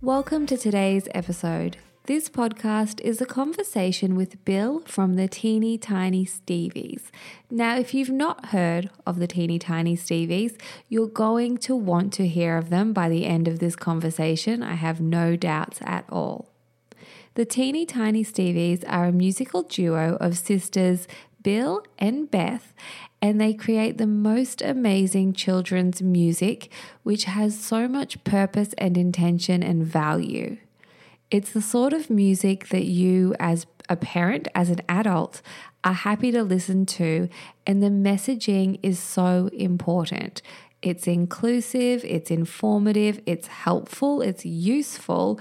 Welcome to today's episode. This podcast is a conversation with Byll from the Teeny Tiny Stevies. Now, if you've not heard of the Teeny Tiny Stevies, you're going to want to hear of them by the end of this conversation. I have no doubts at all. The Teeny Tiny Stevies are a musical duo of sisters Byll and Beth, and they create the most amazing children's music, which has so much purpose and intention and value. It's the sort of music that you, as a parent, as an adult, are happy to listen to, and the messaging is so important. It's inclusive, it's informative, it's helpful, it's useful,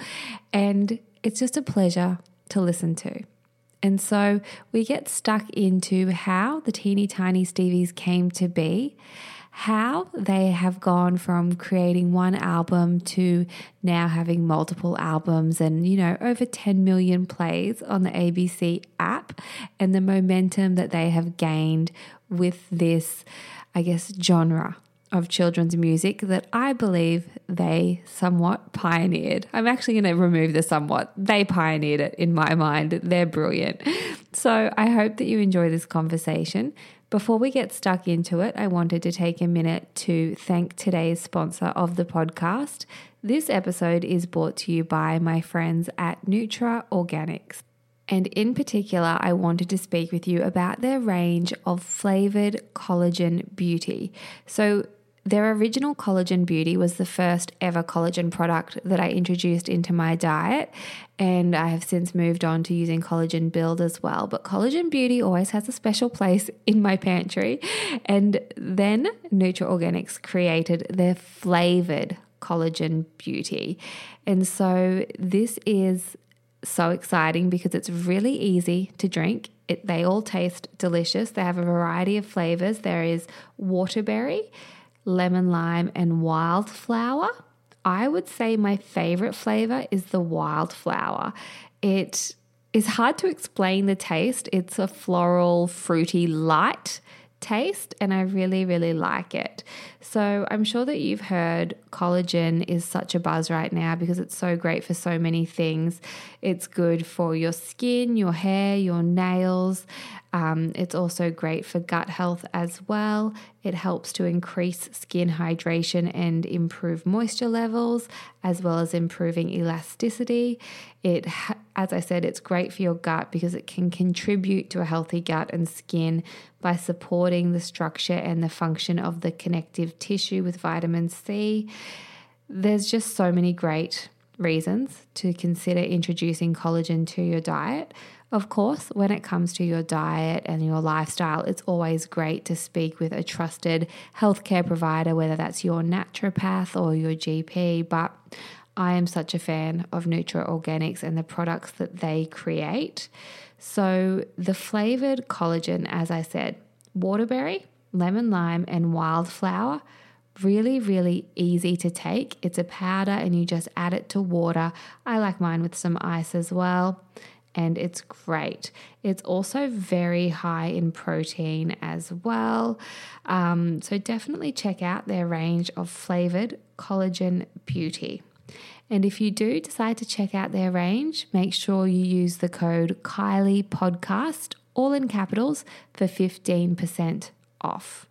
and it's just a pleasure to listen to. And so we get stuck into how the teeny tiny Stevies came to be, how they have gone from creating one album to now having multiple albums and, you know, over 10 million plays on the ABC app, and the momentum that they have gained with this, I guess, genre of children's music that I believe they somewhat pioneered. I'm actually going to remove the somewhat. They pioneered it in my mind. They're brilliant. So I hope that you enjoy this conversation. Before we get stuck into it, I wanted to take a minute to thank today's sponsor of the podcast. This episode is brought to you by my friends at Nutra Organics. And in particular, I wanted to speak with you about their range of flavored collagen beauty. So, their original collagen beauty was the first ever collagen product that I introduced into my diet, and I have since moved on to using collagen build as well. But collagen beauty always has a special place in my pantry. And then Nutra Organics created their flavored collagen beauty. And so this is so exciting because it's really easy to drink. It, they all taste delicious. They have a variety of flavors. There is waterberry, lemon lime, and wildflower. I would say my favorite flavor is the wildflower. It is hard to explain the taste. It's a floral, fruity, light taste, and I really, really like it. So I'm sure that you've heard collagen is such a buzz right now because it's so great for so many things. It's good for your skin, your hair, your nails. Um, it's also great for gut health as well. It helps to increase skin hydration and improve moisture levels, as well as improving elasticity. It, as I said, it's great for your gut because it can contribute to a healthy gut and skin by supporting the structure and the function of the connective tissue with vitamin C. There's just so many great reasons to consider introducing collagen to your diet. Of course, when it comes to your diet and your lifestyle, it's always great to speak with a trusted healthcare provider, whether that's your naturopath or your GP. But I am such a fan of Nutra Organics and the products that they create. So, the flavored collagen, as I said, waterberry, lemon lime, and wildflower really, really easy to take. It's a powder and you just add it to water. I like mine with some ice as well and it's great. It's also very high in protein as well. Um, so definitely check out their range of flavored collagen beauty. And if you do decide to check out their range, make sure you use the code Kylie Podcast, all in capitals, for 15% off.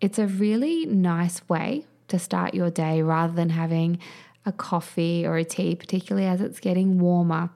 It's a really nice way to start your day rather than having a coffee or a tea, particularly as it's getting warmer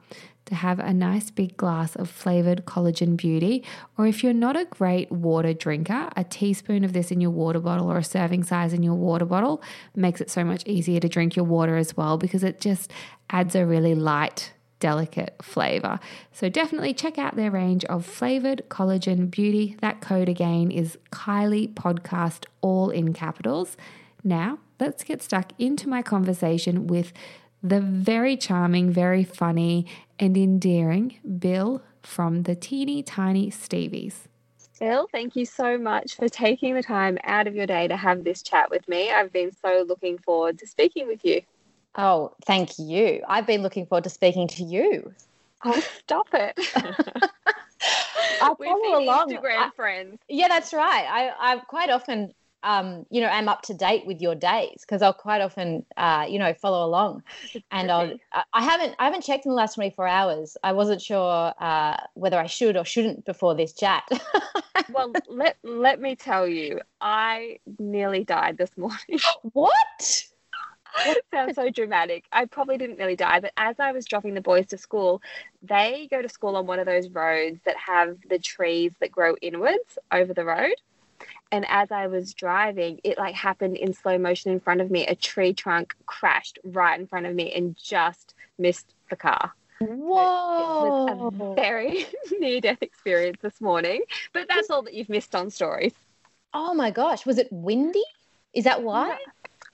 to have a nice big glass of flavored collagen beauty. Or if you're not a great water drinker, a teaspoon of this in your water bottle or a serving size in your water bottle makes it so much easier to drink your water as well because it just adds a really light delicate flavor. So definitely check out their range of flavored collagen beauty. That code again is Kylie Podcast, all in capitals. Now, let's get stuck into my conversation with the very charming, very funny, and endearing Byll from the Teeny Tiny Stevies. Byll, thank you so much for taking the time out of your day to have this chat with me. I've been so looking forward to speaking with you. Oh, thank you. I've been looking forward to speaking to you. Oh, stop it. I We've been follow along. Instagram I- friends. yeah, that's right. I, I quite often, um, you know, am up to date with your days because I'll quite often, uh, you know, follow along. And I'll. I- haven't, I haven't checked in the last twenty four hours. I wasn't sure uh, whether I should or shouldn't before this chat. well, let let me tell you, I nearly died this morning. what? it sounds so dramatic. I probably didn't really die, but as I was dropping the boys to school, they go to school on one of those roads that have the trees that grow inwards over the road. And as I was driving, it like happened in slow motion in front of me. A tree trunk crashed right in front of me and just missed the car. Whoa. It was a very near death experience this morning. But that's all that you've missed on stories. Oh my gosh! Was it windy? Is that why? No,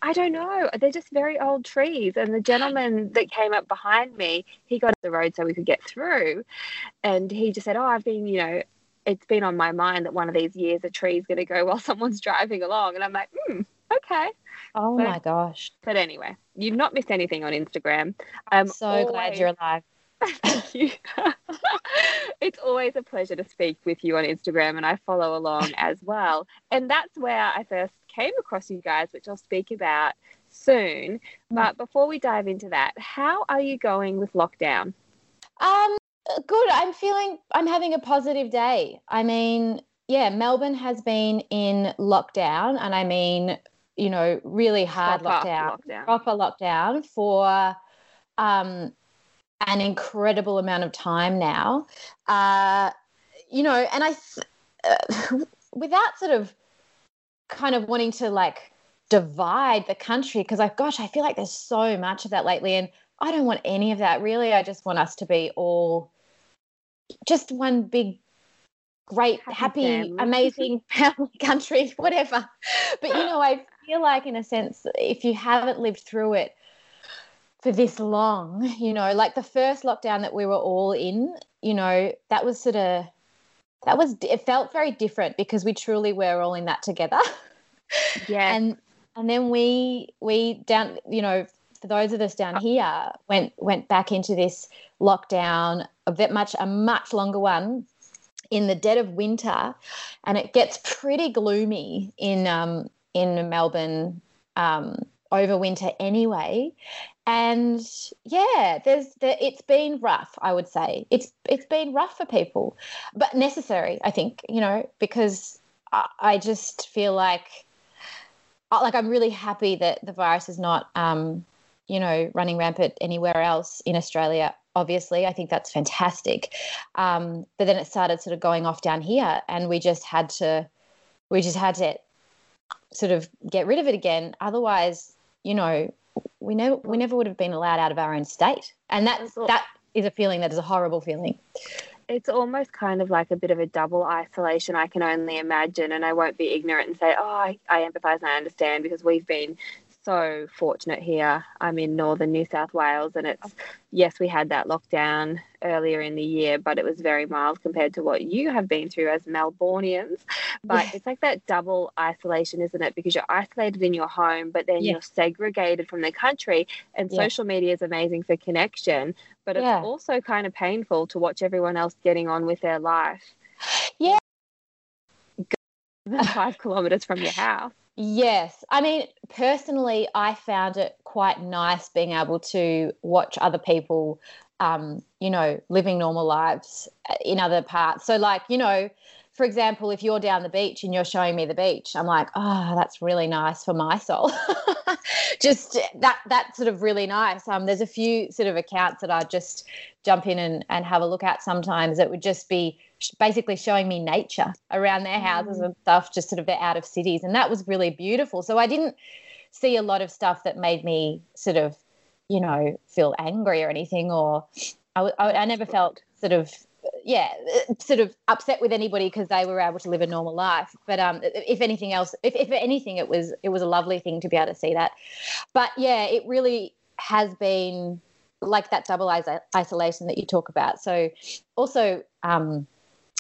I don't know. They're just very old trees. And the gentleman that came up behind me, he got the road so we could get through. And he just said, Oh, I've been, you know, it's been on my mind that one of these years a tree's going to go while someone's driving along. And I'm like, Hmm, okay. Oh my gosh! But anyway, you've not missed anything on Instagram. I'm Um, so glad you're alive. Thank you. it's always a pleasure to speak with you on Instagram, and I follow along as well. And that's where I first came across you guys, which I'll speak about soon. But before we dive into that, how are you going with lockdown? Um, good. I'm feeling. I'm having a positive day. I mean, yeah, Melbourne has been in lockdown, and I mean, you know, really hard Proper lockdown, lockdown. proper lockdown for um an incredible amount of time now. Uh, you know, and I, th- uh, without sort of kind of wanting to like divide the country, because I, gosh, I feel like there's so much of that lately, and I don't want any of that. Really, I just want us to be all just one big, great, Happy happy, amazing family country, whatever. But you know, I feel like, in a sense, if you haven't lived through it for this long, you know, like the first lockdown that we were all in, you know, that was sort of that was it felt very different because we truly were all in that together. Yeah. and and then we we down you know for those of us down uh-huh. here went went back into this lockdown a bit much a much longer one in the dead of winter and it gets pretty gloomy in um in melbourne um over winter anyway and yeah there's there, it's been rough i would say it's it's been rough for people but necessary i think you know because i, I just feel like like I'm really happy that the virus is not, um, you know, running rampant anywhere else in Australia. Obviously, I think that's fantastic. Um, but then it started sort of going off down here, and we just had to, we just had to, sort of get rid of it again. Otherwise, you know, we never we never would have been allowed out of our own state, and that's that is a feeling that is a horrible feeling. it's almost kind of like a bit of a double isolation, I can only imagine. And I won't be ignorant and say, oh, I, I empathize and I understand because we've been so fortunate here. I'm in northern New South Wales, and it's yes, we had that lockdown earlier in the year, but it was very mild compared to what you have been through as Melbournians. But Yeah. it's like that double isolation, isn't it? Because you're isolated in your home, but then Yeah. you're segregated from the country. And Yeah. social media is amazing for connection, but it's also kind of painful to watch everyone else getting on with their life. Yeah. Five kilometers from your house. Yes. I mean, personally, I found it quite nice being able to watch other people, um, you know, living normal lives uh, in other parts. So, like, you know, for example, if you're down the beach and you're showing me the beach, I'm like, oh, that's really nice for my soul. just that that's sort of really nice. Um, there's a few sort of accounts that I just jump in and, and have a look at sometimes. It would just be basically showing me nature around their houses and stuff, just sort of out of cities, and that was really beautiful. So I didn't see a lot of stuff that made me sort of, you know, feel angry or anything, or I I never felt sort of yeah, uh, sort of upset with anybody because they were able to live a normal life. But um, if anything else, if, if anything, it was it was a lovely thing to be able to see that. But yeah, it really has been like that double is- isolation that you talk about. So also, um,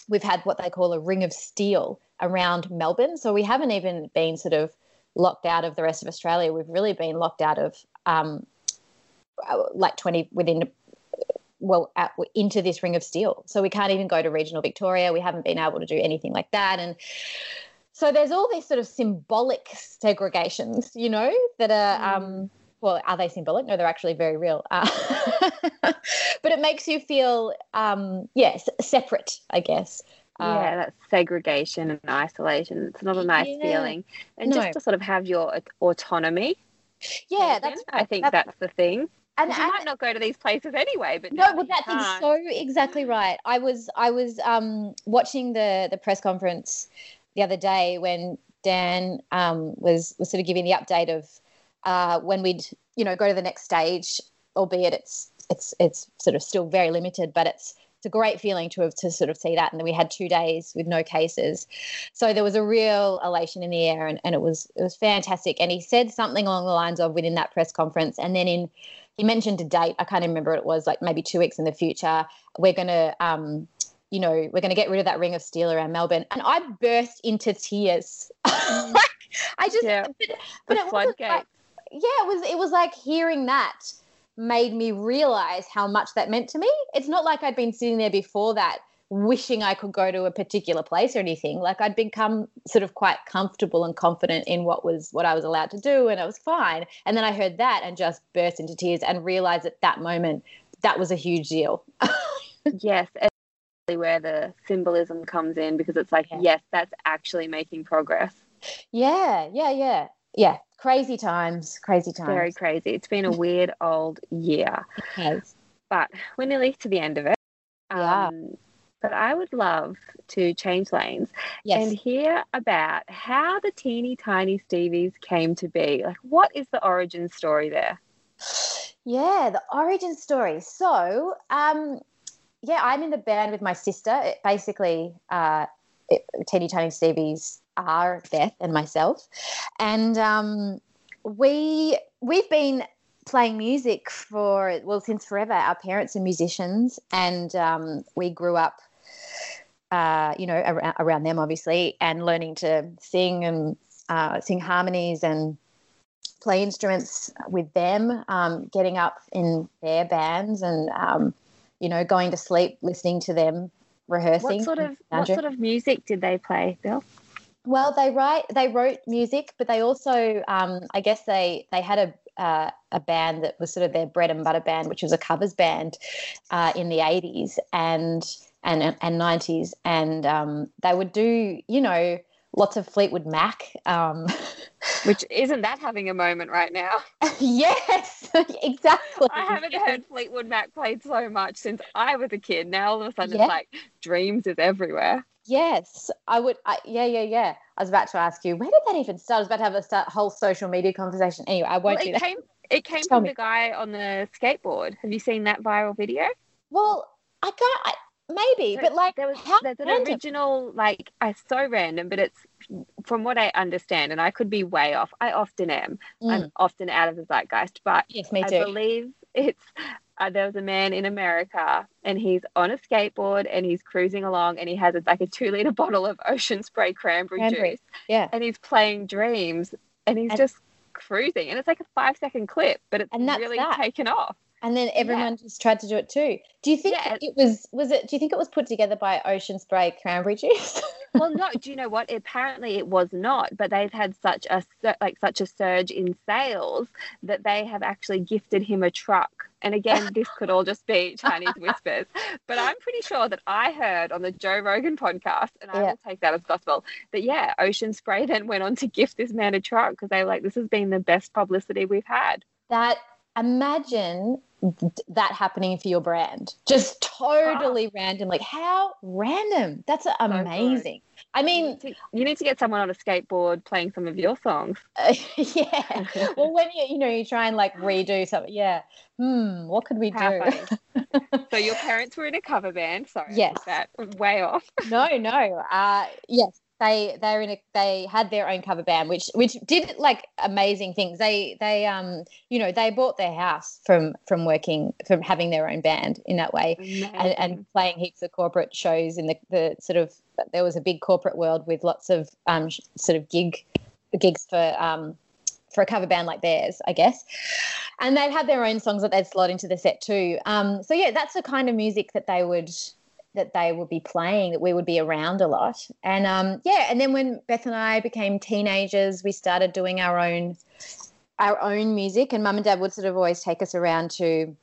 we've had what they call a ring of steel around Melbourne. So we haven't even been sort of locked out of the rest of Australia. We've really been locked out of um, uh, like 20 within well at, into this ring of steel so we can't even go to regional victoria we haven't been able to do anything like that and so there's all these sort of symbolic segregations you know that are um well are they symbolic no they're actually very real uh, but it makes you feel um yes separate i guess Uh, yeah, that's segregation and isolation. It's not a nice Yeah. feeling. And No. just to sort of have your autonomy. yeah taken, that's I think that's- that's, the thing. And, you and- might not go to these places anyway, but no well that's can't. so exactly right. I was i was um watching the the press conference the other day when dan um was was sort of giving the update of uh when we'd you know go to the next stage albeit it's it's it's sort of still very limited but it's it's a great feeling to have to sort of see that. And then we had two days with no cases. So there was a real elation in the air and, and it was it was fantastic. And he said something along the lines of within that press conference and then in he mentioned a date. I can't remember what it was, like maybe two weeks in the future. We're going to, um, you know, we're going to get rid of that ring of steel around Melbourne. And I burst into tears. like, I just, Yeah. but, but it wasn't like, yeah, it was, it was like hearing that made me realize how much that meant to me. It's not like I'd been sitting there before that wishing I could go to a particular place or anything. Like I'd become sort of quite comfortable and confident in what was what I was allowed to do and I was fine. And then I heard that and just burst into tears and realized at that moment that was a huge deal. yes, and where the symbolism comes in because it's like, Yeah. yes, that's actually making progress. yeah, yeah, yeah. Yeah. Crazy times, crazy times. Very crazy. It's been a weird old year, but we're nearly to the end of it. Yeah. But I would love to change lanes Yes. and hear about how the teeny tiny Stevies came to be. Like, what is the origin story there? Yeah, the origin story. So, um, yeah, I'm in the band with my sister. It basically, uh, it, Teeny Tiny Stevie's are Beth and myself, and um, we we've been playing music for well since forever. Our parents are musicians, and um, we grew up. Uh, you know, around, around them obviously, and learning to sing and uh, sing harmonies and play instruments with them, um, getting up in their bands and um, you know going to sleep listening to them rehearsing. What sort of what sort of music did they play, Byll? Well, they write they wrote music, but they also um, I guess they they had a uh, a band that was sort of their bread and butter band, which was a covers band uh, in the eighties and and and nineties, and um, they would do you know lots of Fleetwood Mac. Um, Which isn't that having a moment right now? yes, exactly. I haven't heard Fleetwood Mac played so much since I was a kid. Now all of a sudden Yeah. it's like Dreams is everywhere. Yes, I would. I, yeah, yeah, yeah. I was about to ask you, where did that even start? I was about to have a start, whole social media conversation. Anyway, I won't do it that. came it came Tell from me. the guy on the skateboard. Have you seen that viral video? Well, I got. Maybe, So but like there was how there's an random. original like I so random, but it's from what I understand, and I could be way off. I often am. Mm, I'm often out of the zeitgeist, but yes, me too I believe it's uh, there was a man in America and he's on a skateboard and he's cruising along and he has a, like a two liter bottle of ocean spray cranberry, Cranberry, juice yeah. and he's playing Dreams and he's And- just cruising and it's like a five second clip, but it's really that. taken off. And then everyone just tried to do it too. Do you think Yeah. it was was it do you think it was put together by Ocean Spray Cranberry Juice? well, no. Do you know what? Apparently, it was not. But they've had such a like such a surge in sales that they have actually gifted him a truck. And again, this could all just be Chinese whispers. But I'm pretty sure that I heard on the Joe Rogan podcast, and I Yeah. will take that as gospel, that yeah, Ocean Spray then went on to gift this man a truck because they were like, this has been the best publicity we've had. that imagine that happening for your brand. Just totally random. Like how random. That's amazing. I You mean, need, to, you need to get someone on a skateboard playing some of your songs. uh, yeah. Well, when you you know you try and like redo something, yeah. Hmm, what could we How do? so your parents were in a cover band. Sorry, Yes. that way off. no, no. Uh, yes, they they're in a they had their own cover band, which which did like amazing things. They they um you know they bought their house from from working from having their own band in that way. And, and playing heaps of corporate shows in the, the sort of there was a big corporate world with lots of um, sort of gig gigs for um, for a cover band like theirs, I guess. And they'd have their own songs that they'd slot into the set too. Um, so yeah, that's the kind of music that they would that they would be playing that we would be around a lot. And um yeah and then when beth and i became teenagers we started doing our own our own music. And mum and dad would sort of always take us around to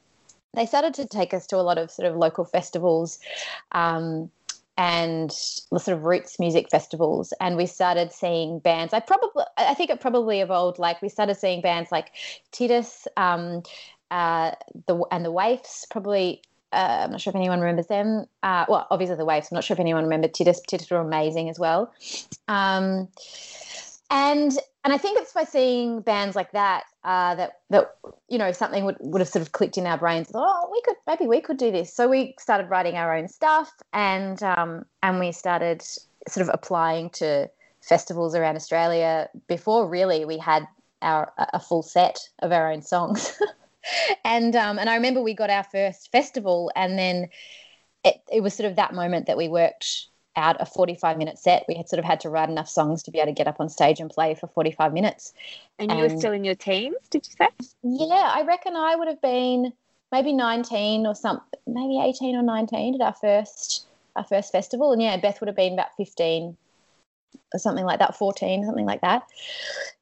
they started to take us to a lot of sort of local festivals um and sort of roots music festivals. And we started seeing bands i probably i think it probably evolved like we started seeing bands like titus um uh the and the waifs probably uh, I'm not sure if anyone remembers them. Uh, well, obviously the Waifs. I'm not sure if anyone remembered Titus. Titus were amazing as well. Um, and and I think it's by seeing bands like that uh, that that you know something would, would have sort of clicked in our brains. Oh, we could maybe we could do this. So we started writing our own stuff, and um, and we started sort of applying to festivals around Australia before really we had our a full set of our own songs. and um, and I remember we got our first festival, and then it, it was sort of that moment that we worked out a 45 minute set. We had sort of had to write enough songs to be able to get up on stage and play for 45 minutes. And you were still in your teens, did you say? Yeah, I reckon I would have been maybe 19 or something, maybe 18 or 19 at our first our first festival. And yeah, Beth would have been about 15 or something like that, 14, something like that.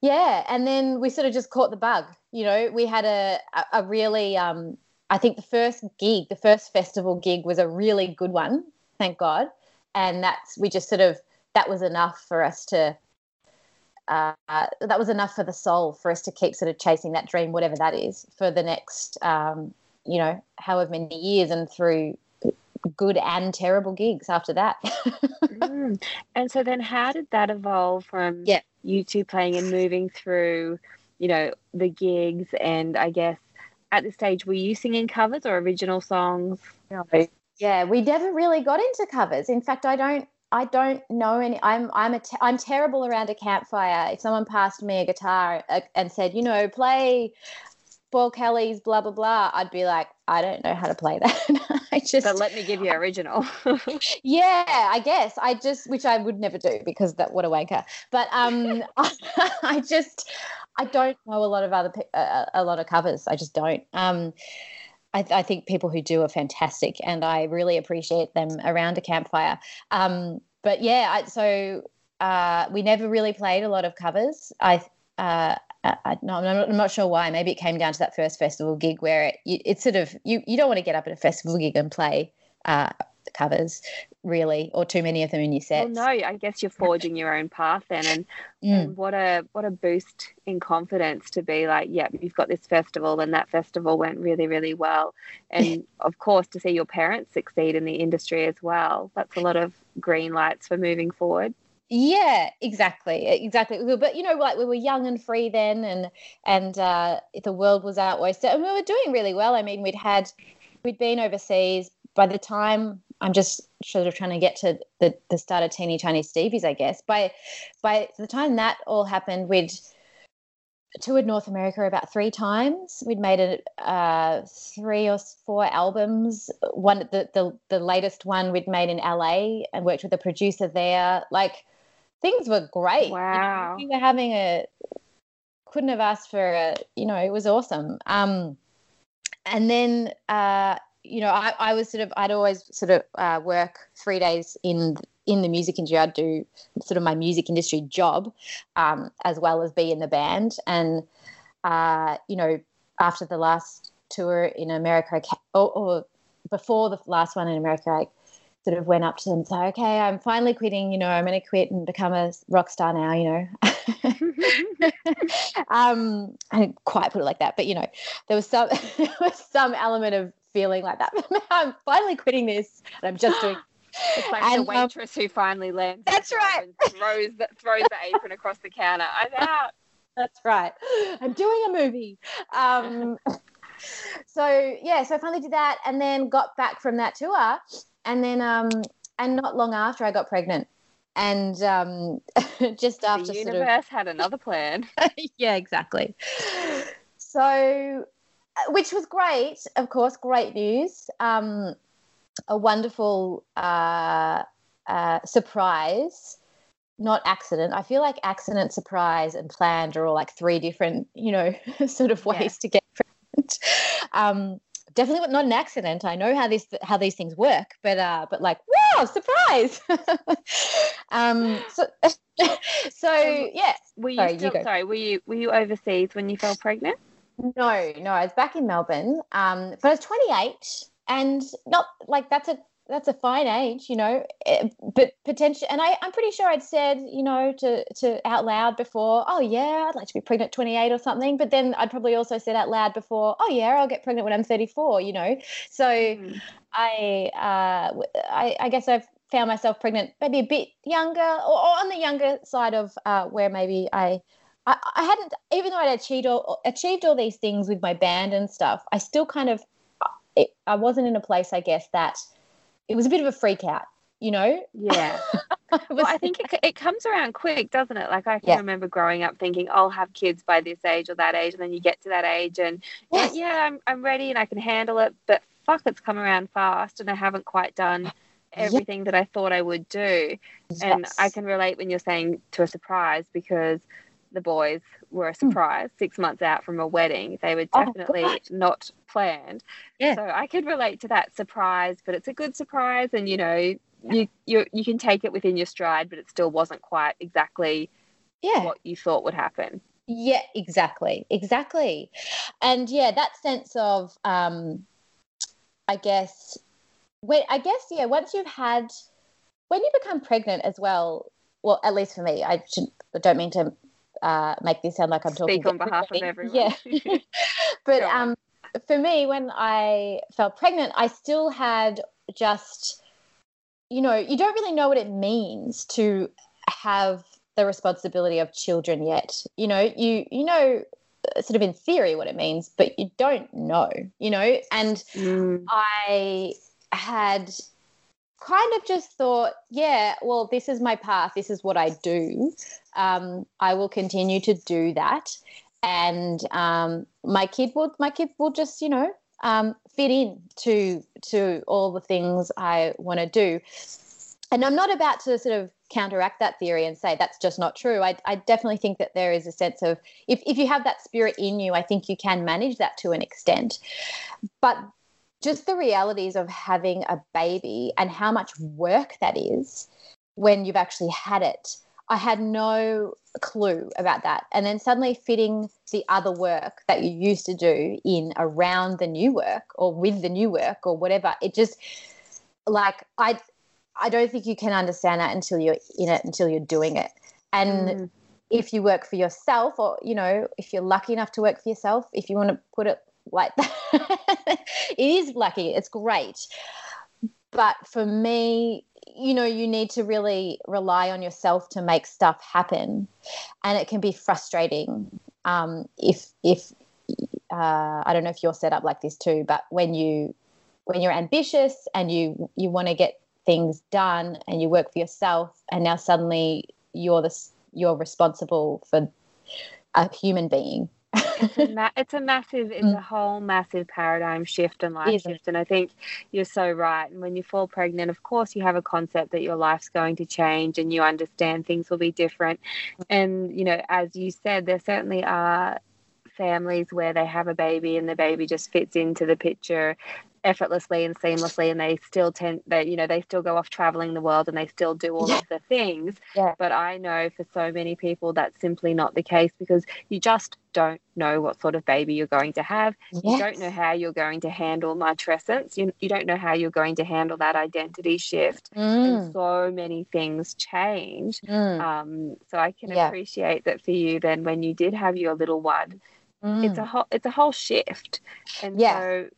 Yeah, and then we sort of just caught the bug. You know, we had a a, really um I think the first gig, the first festival gig was a really good one, thank God. And that's we just sort of that was enough for us to uh, that was enough for the soul for us to keep sort of chasing that dream, whatever that is, for the next, um, you know, however many years and through good and terrible gigs after that. Mm. And so then how did that evolve from Yeah. you two playing and moving through, you know, the gigs and I guess at this stage were you singing covers or original songs? yeah, we never really got into covers. In fact, I don't. I don't know any. I'm I'm a te- I'm terrible around a campfire. If someone passed me a guitar uh, and said, you know, play Paul Kelly's blah blah blah, I'd be like, I don't know how to play that. I just But let me give you original. Yeah, I guess I just, which I would never do because that what a wanker. But um, I, just, I don't know a lot of other uh, a lot of covers. I just don't. Um, I, I think people who do are fantastic, and I really appreciate them around a campfire. Um, but yeah, I, so uh, we never really played a lot of covers. I. Uh, I, no, I'm not, I'm not sure why. Maybe it came down to that first festival gig where it, it's sort of you, you don't want to get up at a festival gig and play uh, covers really or too many of them in your well, no, I guess you're forging your own path then and, Mm. and what a what a boost in confidence to be like, yeah, you've got this festival and that festival went really, really well. And of course to see your parents succeed in the industry as well. That's a lot of green lights for moving forward. Yeah exactly exactly but you know like we were young and free then and and uh, the world was our oyster and we were doing really well i mean we'd had we'd been overseas by the time I'm just sort of trying to get to the the start of Teeny Tiny Stevies, I guess. By by the time that all happened, we'd toured North America about three times. We'd made a, uh, three or four albums. One, the, the the latest one we'd made in LA and worked with a producer there. Like things were great. Wow, we were having a couldn't have asked for a. You know, it was awesome. Um, and then uh, you know, I, I was sort of I'd always sort of uh, work three days in in the music industry. I'd do sort of my music industry job um, as well as be in the band. And, uh, you know, after the last tour in America, or, or, before the last one in America, I sort of went up to them and said, okay, I'm finally quitting, you know, I'm going to quit and become a rock star now, you know. um, I didn't quite put it like that, but, you know, there was some, there was some element of feeling like that. I'm finally quitting this and I'm just doing it's like and, the um, waitress um, who finally lands. That's right. throws the, throws the apron across the counter. I'm out. That's right. I'm doing a movie. Um, so yeah, so I finally did that, and then got back from that tour, and then um, and not long after I got pregnant, and um, just after the universe sort of... had another plan. yeah, exactly. So, uh, which was great, of course, great news. Um, a wonderful uh, uh, surprise, not accident. I feel like accident, surprise, and planned are all like three different, you know, sort of ways yeah. to get pregnant. Um, definitely not an accident. I know how this how these things work, but uh, but like wow, surprise. um, so so yeah. Were you sorry, still, you sorry? Were you were you overseas when you fell pregnant? No, no, I was back in Melbourne. Um, but I was 28 and not like that's a that's a fine age, you know, eh, but potential. And I, I'm pretty sure I'd said, you know, to to out loud before, oh yeah, I'd like to be pregnant at 28 or something. But then I'd probably also said out loud before, oh yeah, I'll get pregnant when I'm 34, you know. So mm. I, uh, I, I guess I've found myself pregnant maybe a bit younger or, or on the younger side of uh, where maybe I. I, I hadn't, even though I'd achieved all, achieved all these things with my band and stuff, I still kind of it, I wasn't in a place, I guess, that it was a bit of a freak out, you know? Yeah. well, I think it, it comes around quick, doesn't it? Like I can yeah. remember growing up thinking, I'll have kids by this age or that age. And then you get to that age and yes. yeah, I'm, I'm ready and I can handle it. But fuck, it's come around fast and I haven't quite done everything yeah. that I thought I would do. Yes. And I can relate when you're saying to a surprise because the boys were a hmm. surprise mm. six months out from a wedding. They were oh, definitely oh, not planned. Yeah. So I could relate to that surprise, but it's a good surprise and you know, you you you can take it within your stride, but it still wasn't quite exactly yeah. what you thought would happen. Yeah, exactly. Exactly. And yeah, that sense of um I guess when I guess yeah, once you've had when you become pregnant as well, well, at least for me, I should I don't mean to uh, make this sound like I'm talking Speak on behalf of everyone. Yeah. but um, for me, when I felt pregnant, I still had just, you know, you don't really know what it means to have the responsibility of children yet. You know, you you know sort of in theory what it means, but you don't know, you know. And mm. I had kind of just thought, yeah, well, this is my path. This is what I do. Um, I will continue to do that, and um, my kid will, my kid will just, you know, um, fit in to to all the things I want to do. And I'm not about to sort of counteract that theory and say that's just not true. I, I definitely think that there is a sense of if, if you have that spirit in you, I think you can manage that to an extent. But just the realities of having a baby and how much work that is when you've actually had it. I had no clue about that. And then suddenly fitting the other work that you used to do in around the new work or with the new work or whatever, it just like I I don't think you can understand that until you're in it, until you're doing it. And mm. if you work for yourself or, you know, if you're lucky enough to work for yourself, if you want to put it like it is lucky. It's great. But for me, you know, you need to really rely on yourself to make stuff happen. And it can be frustrating um, if, if, uh, I don't know if you're set up like this too, but when you when you're ambitious and you you want to get things done and you work for yourself and now suddenly you're the you're responsible for a human being it's, a ma- it's a massive it's mm. a whole massive paradigm shift and life shift and i think you're so right. And when you fall pregnant of course you have a concept that your life's going to change and you understand things will be different. And you know as you said there certainly are families where they have a baby and the baby just fits into the picture effortlessly and seamlessly and they still tend that you know they still go off traveling the world and they still do all yeah. of the things yeah. but i know for so many people that's simply not the case because you just don't know what sort of baby you're going to have yes. you don't know how you're going to handle matrescence you, you don't know how you're going to handle that identity shift mm. and so many things change mm. um, so i can yeah. appreciate that for you then when you did have your little one mm. it's a whole it's a whole shift and yeah. so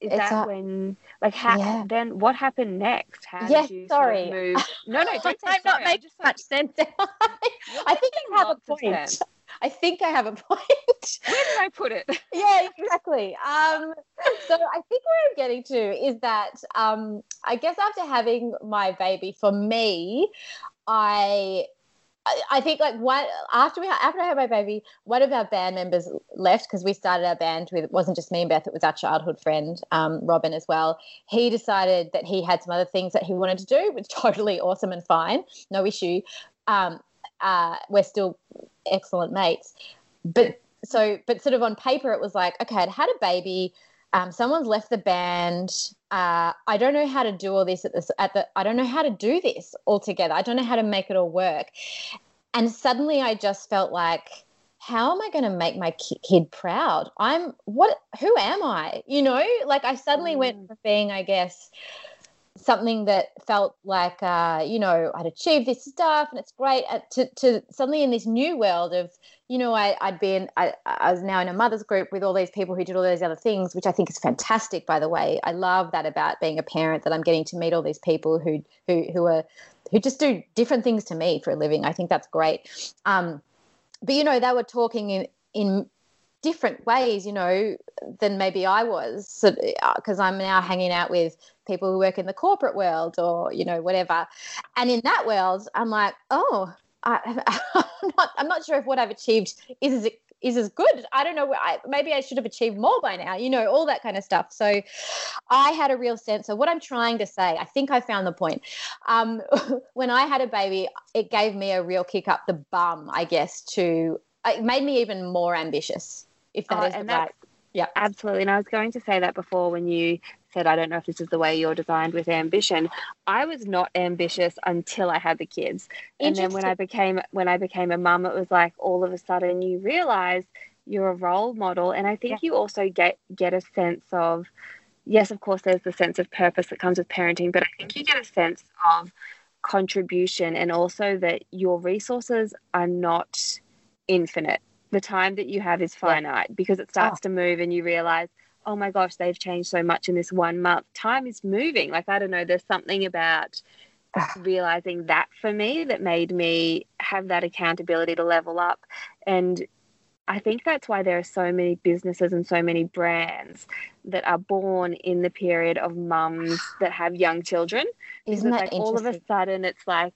is it's that a, when like how yeah. then what happened next? How yes, did you sorry sort of move? No no don't I'm not making much sense. I think i have a point. i think i have a point. Where did i put it? Yeah exactly. Um so i think where i'm getting to is that um i guess after having my baby for me i I think like one after we after I had my baby, one of our band members left because we started our band with it wasn't just me and Beth, it was our childhood friend um, Robin as well. He decided that he had some other things that he wanted to do, which totally awesome and fine, no issue. Um, uh, we're still excellent mates, but so but sort of on paper it was like okay, I'd had a baby. Um, someone's left the band. Uh, I don't know how to do all this at this at the. I don't know how to do this all together. I don't know how to make it all work. And suddenly, I just felt like, how am I going to make my kid proud? I'm what? Who am I? You know, like I suddenly mm. went from being, I guess, something that felt like uh, you know I'd achieved this stuff and it's great uh, to, to suddenly in this new world of you know I, I'd been I, I was now in a mother's group with all these people who did all those other things which I think is fantastic by the way. I love that about being a parent that I'm getting to meet all these people who who who are who just do different things to me for a living. I think that's great. Um, but you know they were talking in in different ways, you know, than maybe I was, because uh, I'm now hanging out with people who work in the corporate world or you know whatever, and in that world, I'm like, oh, I, am not, I'm not sure if what I've achieved is as is as good. I don't know. I, maybe I should have achieved more by now. You know, all that kind of stuff. So, I had a real sense of what I'm trying to say. I think I found the point. Um, when I had a baby, it gave me a real kick up the bum, I guess. To it made me even more ambitious if that oh, is the right. Yeah, absolutely. And I was going to say that before when you said, I don't know if this is the way you're designed with ambition. I was not ambitious until I had the kids. And then when I became when I became a mum, it was like all of a sudden you realize you're a role model. And I think yeah. you also get get a sense of yes, of course there's the sense of purpose that comes with parenting, but I think you get a sense of contribution and also that your resources are not infinite the time that you have is finite yeah. because it starts oh. to move and you realize oh my gosh they've changed so much in this one month time is moving like i don't know there's something about realizing that for me that made me have that accountability to level up and I think that's why there are so many businesses and so many brands that are born in the period of mums that have young children. Isn't that like all of a sudden it's like,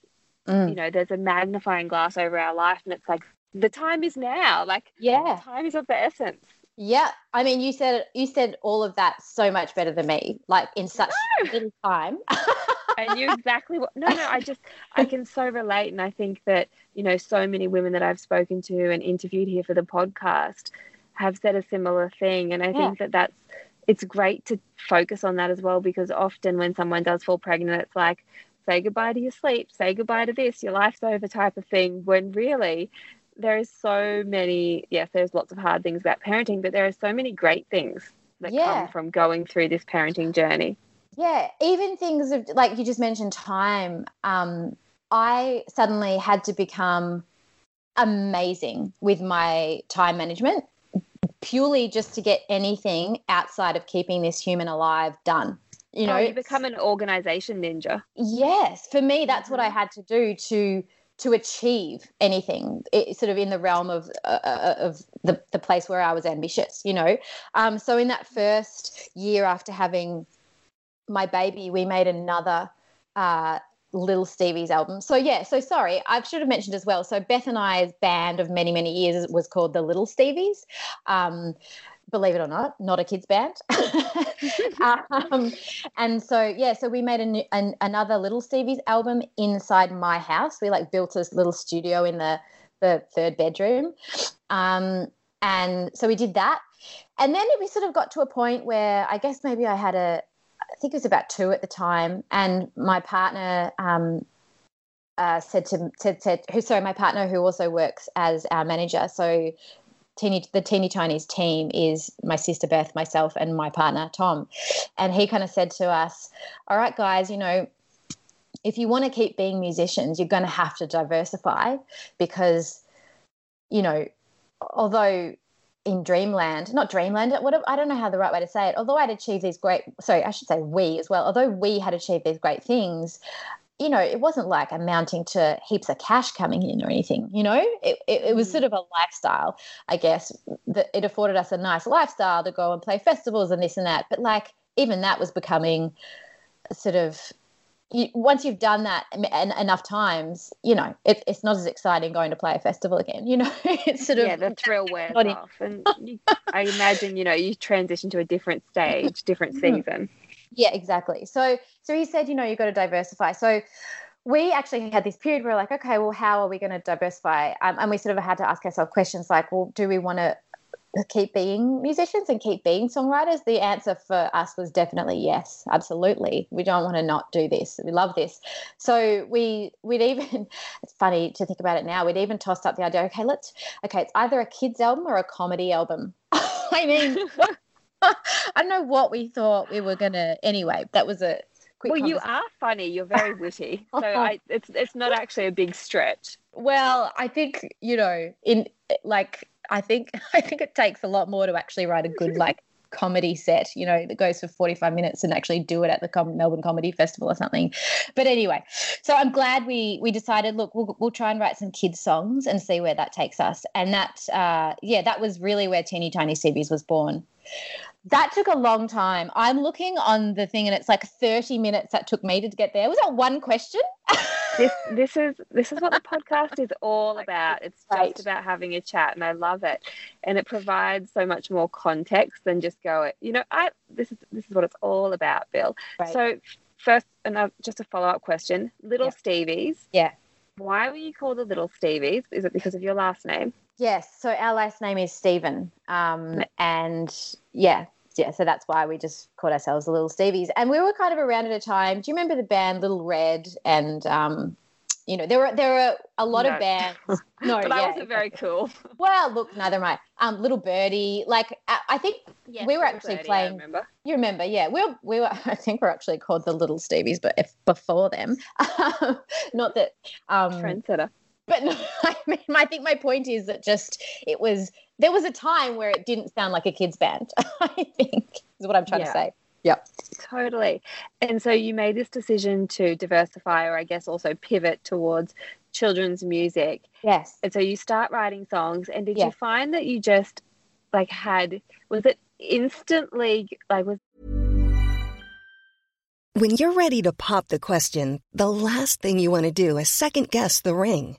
mm. you know, there's a magnifying glass over our life and it's like the time is now. Like yeah, time is of the essence. Yeah, I mean, you said you said all of that so much better than me, like in such no. little time. I knew exactly what. No, no, I just I can so relate, and I think that you know so many women that I've spoken to and interviewed here for the podcast have said a similar thing, and I yeah. think that that's it's great to focus on that as well because often when someone does fall pregnant, it's like say goodbye to your sleep, say goodbye to this, your life's over type of thing. When really there is so many yes there's lots of hard things about parenting but there are so many great things that yeah. come from going through this parenting journey. Yeah even things of like you just mentioned time um, i suddenly had to become amazing with my time management purely just to get anything outside of keeping this human alive done you know? oh, you become an organization ninja. Yes for me that's what i had to do to to achieve anything it, sort of in the realm of uh, uh, of the, the place where I was ambitious you know um, so in that first year after having my baby, we made another uh, Little Stevie's album. So yeah, so sorry, I should have mentioned as well. So Beth and I's band of many many years was called the Little Stevies. Um, believe it or not, not a kids band. um, and so yeah, so we made a, an, another Little Stevie's album inside my house. We like built a little studio in the the third bedroom, um, and so we did that. And then we sort of got to a point where I guess maybe I had a I think it was about two at the time, and my partner um, uh, said to said, said who sorry my partner who also works as our manager. So teeny the teeny tinies team is my sister Beth, myself, and my partner Tom, and he kind of said to us, "All right, guys, you know." If you want to keep being musicians, you're going to have to diversify because, you know, although in dreamland not dreamland what i don't know how the right way to say it although i'd achieved these great sorry i should say we as well although we had achieved these great things you know it wasn't like amounting to heaps of cash coming in or anything you know it, it, it was mm. sort of a lifestyle i guess that it afforded us a nice lifestyle to go and play festivals and this and that but like even that was becoming sort of you, once you've done that enough times, you know, it, it's not as exciting going to play a festival again. You know, it's sort of yeah, the thrill wears off, and you, I imagine you know you transition to a different stage, different mm-hmm. season. Yeah, exactly. So, so he said, you know, you've got to diversify. So, we actually had this period where we're like, okay, well, how are we going to diversify? Um, and we sort of had to ask ourselves questions like, well, do we want to keep being musicians and keep being songwriters? The answer for us was definitely yes, absolutely. We don't want to not do this. We love this. So we we'd even it's funny to think about it now. We'd even tossed up the idea, okay, let's okay, it's either a kids album or a comedy album. I mean I don't know what we thought we were gonna anyway, that was a well, you are funny. You're very witty, so I, it's it's not actually a big stretch. Well, I think you know, in like I think I think it takes a lot more to actually write a good like comedy set, you know, that goes for 45 minutes and actually do it at the Com- Melbourne Comedy Festival or something. But anyway, so I'm glad we we decided, look, we'll, we'll try and write some kids songs and see where that takes us. And that, uh, yeah, that was really where Teeny Tiny Stevies was born. That took a long time. I'm looking on the thing and it's like 30 minutes that took me to get there. Was that one question? this this is this is what the podcast is all about. It's just about having a chat and I love it. And it provides so much more context than just go, you know, I this is this is what it's all about, Byll. Right. So first another just a follow-up question. Little yeah. Stevies. Yeah. Why were you called the Little Stevies? Is it because of your last name? Yes. So our last name is Stevens. Um, and yeah, yeah, so that's why we just called ourselves the Little Stevies. And we were kind of around at a time. Do you remember the band Little Red? And um, you know, there were there were a lot no. of bands. No, but yeah, wasn't very cool. Well, look, neither am I. Um, Little Birdy, like I think yes, we were actually Birdy, playing. remember. You remember? Yeah, we were. We were. I think we're actually called the Little Stevies, but if before them, not that. Um, Trendsetter. But no, I mean, I think my point is that just it was there was a time where it didn't sound like a kids band. I think is what I'm trying yeah. to say. Yeah, Totally. And so you made this decision to diversify, or I guess also pivot towards children's music. Yes. And so you start writing songs, and did you find that you just like had was it instantly like was when you're ready to pop the question, the last thing you want to do is second guess the ring.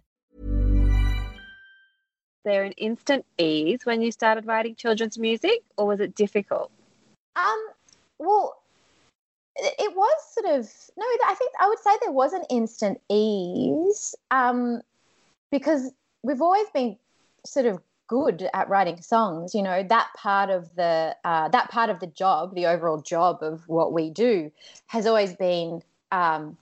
There an instant ease when you started writing children's music, or was it difficult? Um, well, it was sort of no i think i would say there was an instant ease um, because we've always been sort of good at writing songs you know that part of the uh, that part of the job the overall job of what we do has always been um,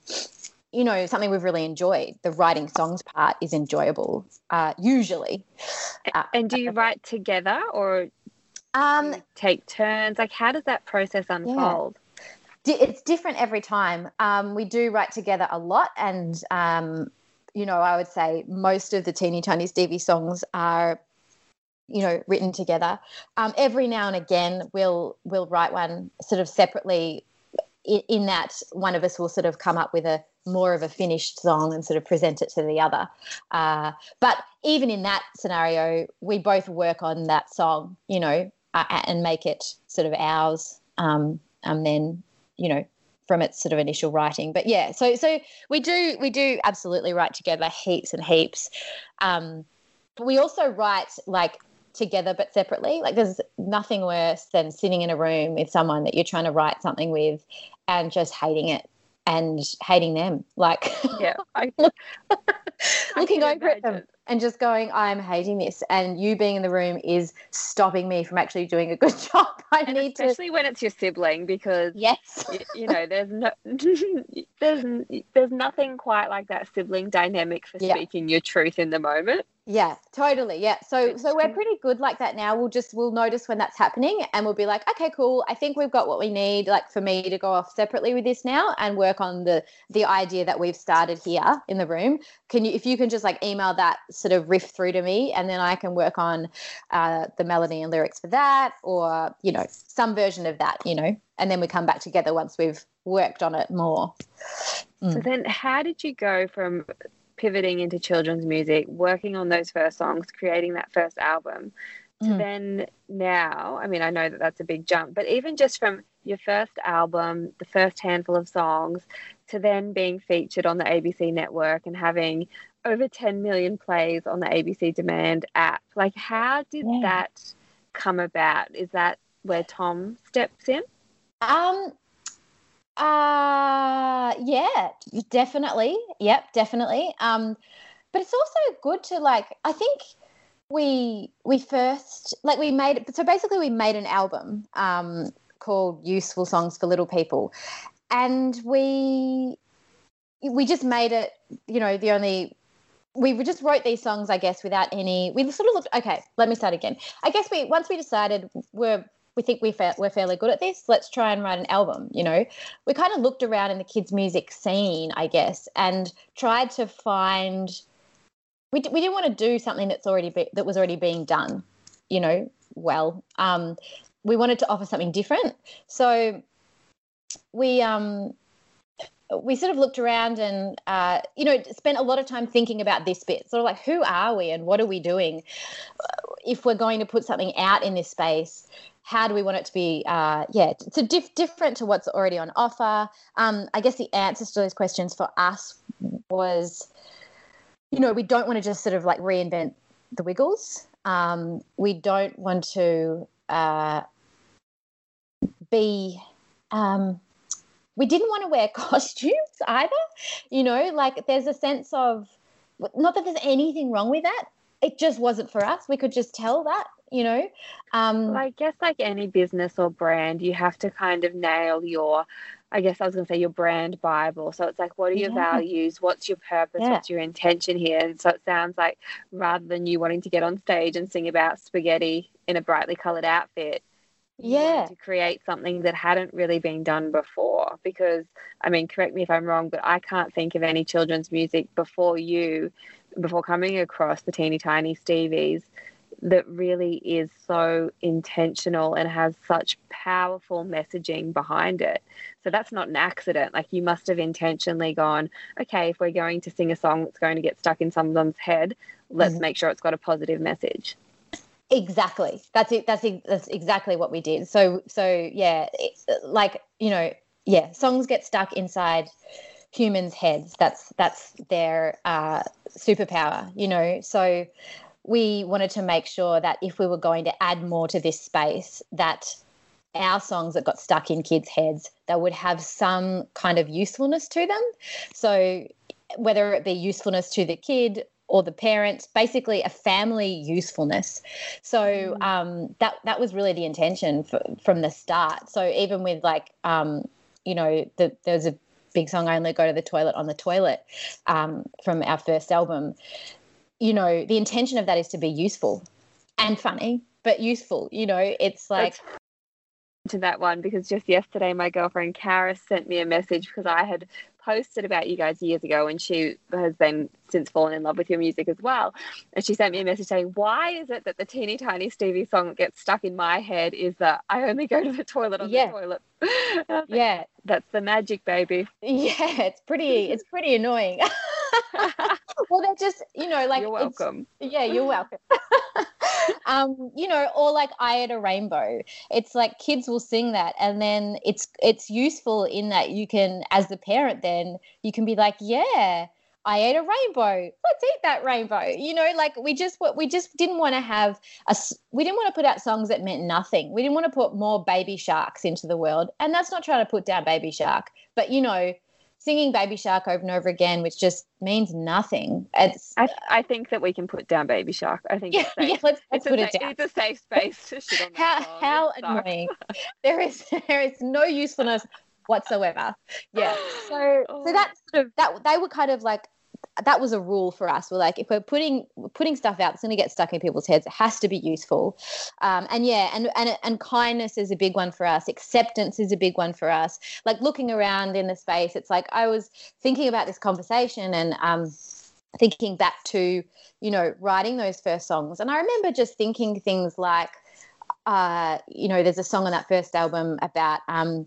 you know something we've really enjoyed. The writing songs part is enjoyable uh, usually. Uh, and do you write together or um, take turns? Like how does that process unfold? Yeah it's different every time. Um, we do write together a lot, and um, you know, I would say most of the teeny tiny Stevie songs are you know written together. Um, every now and again we'll we'll write one sort of separately in, that one of us will sort of come up with a more of a finished song and sort of present it to the other. Uh, but even in that scenario we both work on that song you know uh, and make it sort of ours um, and then you know from its sort of initial writing. But yeah so so we do we do absolutely write together heaps and heaps. Um, but we also write like together but separately. Like there's nothing worse than sitting in a room with someone that you're trying to write something with and just hating it and hating them. Like yeah, I, looking over at them and just going, I'm hating this. And you being in the room is stopping me from actually doing a good job. I and need especially to. Especially when it's your sibling, because, yes, you, you know, there's no, there's, there's nothing quite like that sibling dynamic for yeah. speaking your truth in the moment. Yeah, totally. Yeah. So so we're pretty good like that now. We'll just we'll notice when that's happening and we'll be like, okay, cool. I think we've got what we need like for me to go off separately with this now and work on the the idea that we've started here in the room. Can you if you can just like email that sort of riff through to me and then I can work on uh, the melody and lyrics for that or, you know, some version of that, you know. And then we come back together once we've worked on it more. Mm. So then how did you go from pivoting into children's music, working on those first songs, creating that first album, to mm. then now, I mean, I know that that's a big jump, but even just from your first album, the first handful of songs, to then being featured on the ABC network and having over 10 million plays on the ABC Demand app, like, how did yeah. that come about? Is that where Tom steps in? Um, uh yeah, definitely. Yep, definitely. Um but it's also good to like I think we we first like we made so basically we made an album um called Useful Songs for Little People and we we just made it, you know, the only we just wrote these songs, I guess, without any. We sort of looked. Okay, let me start again. I guess we once we decided we're we think we fa- we're fairly good at this. Let's try and write an album. You know, we kind of looked around in the kids' music scene, I guess, and tried to find. We, d- we didn't want to do something that's already be- that was already being done, you know, well. Um, we wanted to offer something different, so we um we sort of looked around and uh, you know spent a lot of time thinking about this bit sort of like who are we and what are we doing? If we're going to put something out in this space how do we want it to be uh, yeah so diff- different to what's already on offer? Um, i guess the answers to those questions for us was you know we don't want to just sort of like reinvent the wiggles. Um, we don't want to uh, be um, we didn't want to wear costumes either. You know like there's a sense of not that there's anything wrong with that. It just wasn't for us. We could just tell that you know? Um well, i guess like any business or brand you have to kind of nail your i guess i was going to say your brand bible. So it's like what are your yeah. values? What's your purpose? Yeah. what's your intention here? And so it sounds like rather than you wanting to get on stage and sing about spaghetti in a brightly colored outfit yeah to create something that hadn't really been done before because i mean correct me if i'm wrong but i can't think of any children's music before you before coming across the teeny tiny stevies that really is so intentional and has such powerful messaging behind it. So that's not an accident. Like you must have intentionally gone, okay, if we're going to sing a song that's going to get stuck in someone's head, let's mm-hmm. make sure it's got a positive message. Exactly. That's it. That's that's exactly what we did. So so yeah, like you know, yeah, songs get stuck inside humans' heads. That's that's their uh, superpower. You know, so we wanted to make sure that if we were going to add more to this space, that our songs that got stuck in kids' heads, they would have some kind of usefulness to them. So whether it be usefulness to the kid or the parents, basically a family usefulness. So mm. um, that that was really the intention for, from the start. So even with like um, you know, the, there was a big song "I Only Go to the Toilet on the Toilet" um, from our first album. You know, the intention of that is to be useful and funny, but useful. You know, it's like. That's- to that one because just yesterday my girlfriend Karis sent me a message because I had posted about you guys years ago, and she has then since fallen in love with your music as well. And she sent me a message saying, "Why is it that the teeny tiny Stevie song that gets stuck in my head is that I only go to the toilet on Yeah. the toilet?" like, Yeah, that's the magic, baby. yeah, it's pretty. It's pretty annoying. well, they're just you know like You're welcome. Yeah, you're welcome. Um, you know, or like I had a rainbow. It's like kids will sing that, and then it's it's useful in that you can, as the parent, then you can be like, yeah. I ate a rainbow. Let's eat that rainbow. You know, like we just we just didn't want to have a we didn't want to put out songs that meant nothing. We didn't want to put more baby sharks into the world. And that's not trying to put down baby shark, but you know, singing baby shark over and over again which just means nothing. It's I, I think that we can put down Baby Shark. I think yeah, it's safe. yeah, let's let's put a, it down. it's a safe space to shit on how song. how annoying there is there is no usefulness whatsoever yeah so Oh. so that sort of that they were kind of like that was a rule for us. We're like if we're putting putting stuff out that's going to get stuck in people's heads it has to be useful. Um, and yeah and, and and kindness is a big one for us. Acceptance is a big one for us. Like looking around in the space it's like i was thinking about this conversation and um thinking back to you know writing those first songs. And i remember just thinking things like uh, you know, there's a song on that first album about um,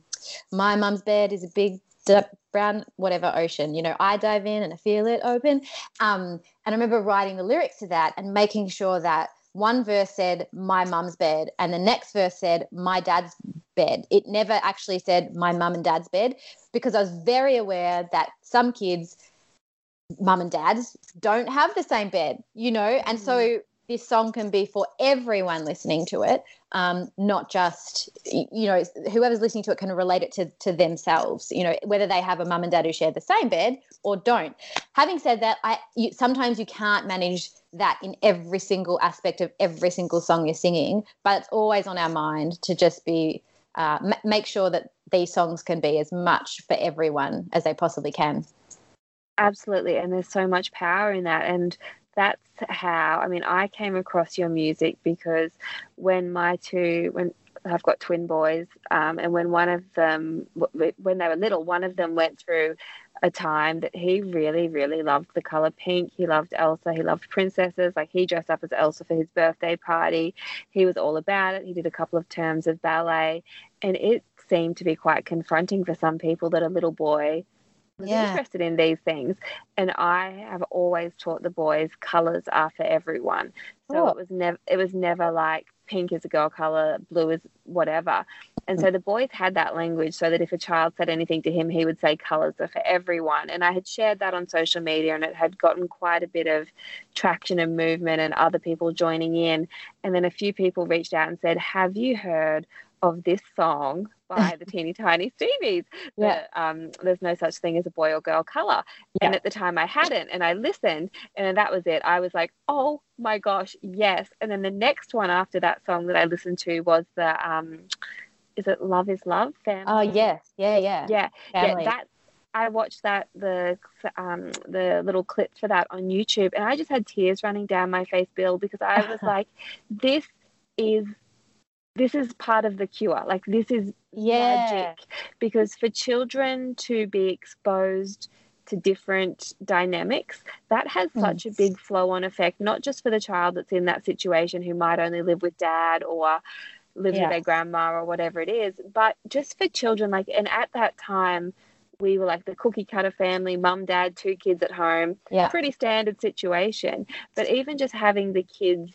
my mum's bed is a big d- brown whatever ocean. You know, I dive in and I feel it open. Um, and I remember writing the lyrics to that and making sure that one verse said my mum's bed and the next verse said my dad's bed. It never actually said my mum and dad's bed because I was very aware that some kids mum and dads don't have the same bed, you know, and so this song can be for everyone listening to it, um, not just you know whoever's listening to it can relate it to to themselves. You know, whether they have a mum and dad who share the same bed or don't. Having said that, I you, sometimes you can't manage that in every single aspect of every single song you're singing, but it's always on our mind to just be uh, m- make sure that these songs can be as much for everyone as they possibly can. Absolutely. And there's so much power in that. And that's how, I mean, I came across your music because when my two, when I've got twin boys, um, and when one of them, when they were little, one of them went through a time that he really, really loved the color pink. He loved Elsa. He loved princesses. Like he dressed up as Elsa for his birthday party. He was all about it. He did a couple of terms of ballet. And it seemed to be quite confronting for some people that a little boy was Yeah. interested in these things. And I have always taught the boys colors are for everyone. So Oh. it was never it was never like pink is a girl color, blue is whatever. And so mm. the boys had that language so that if a child said anything to him, he would say colors are for everyone. And I had shared that on social media and it had gotten quite a bit of traction and movement and other people joining in. And then a few people reached out and said, Have you heard of this song by the Teeny Tiny Stevies? Yeah. Um, There's no such thing as a boy or girl color. And at the time I hadn't. And I listened and that was it. I was like, Oh my gosh, yes. And then the next one after that song that I listened to was the um is it Love is Love? Family? Oh yes, yeah, yeah, Yeah, Family. yeah, that I watched that the um the little clips for that on YouTube, and I just had tears running down my face, Byll, because I was like, this is this is part of the cure. Like this is yeah. magic because for children to be exposed to different dynamics that has Mm. such a big flow on effect not just for the child that's in that situation who might only live with dad or live Yeah. with their grandma or whatever it is but just for children like and at that time we were like the cookie cutter family mum dad two kids at home Yeah. pretty standard situation but even just having the kids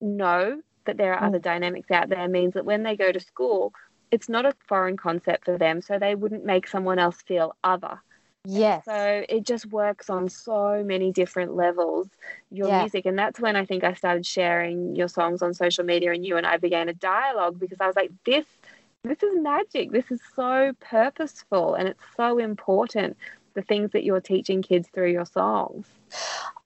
know that there are Mm. other dynamics out there means that when they go to school it's not a foreign concept for them so they wouldn't make someone else feel other Yes. so it just works on so many different levels your Yeah. music and that's when i think i started sharing your songs on social media and you and i began a dialogue because i was like this this is magic this is so purposeful and it's so important the things that you're teaching kids through your songs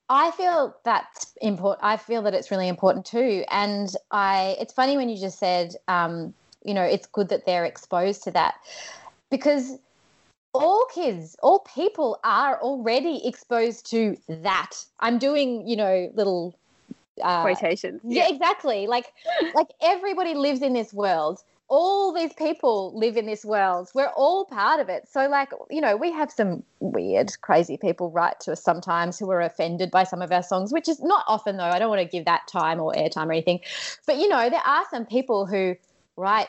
I feel that's important. I feel that it's really important too. And I, it's funny when you just said, um, you know, it's good that they're exposed to that because all kids, all people are already exposed to that. I'm doing, you know, little uh, quotations yeah, exactly. Like, like everybody lives in this world. All these people live in this world. We're all part of it. So, like, you know, we have some weird, crazy people write to us sometimes who are offended by some of our songs, which is not often, though. I don't want to give that time or airtime or anything. But, you know, there are some people who write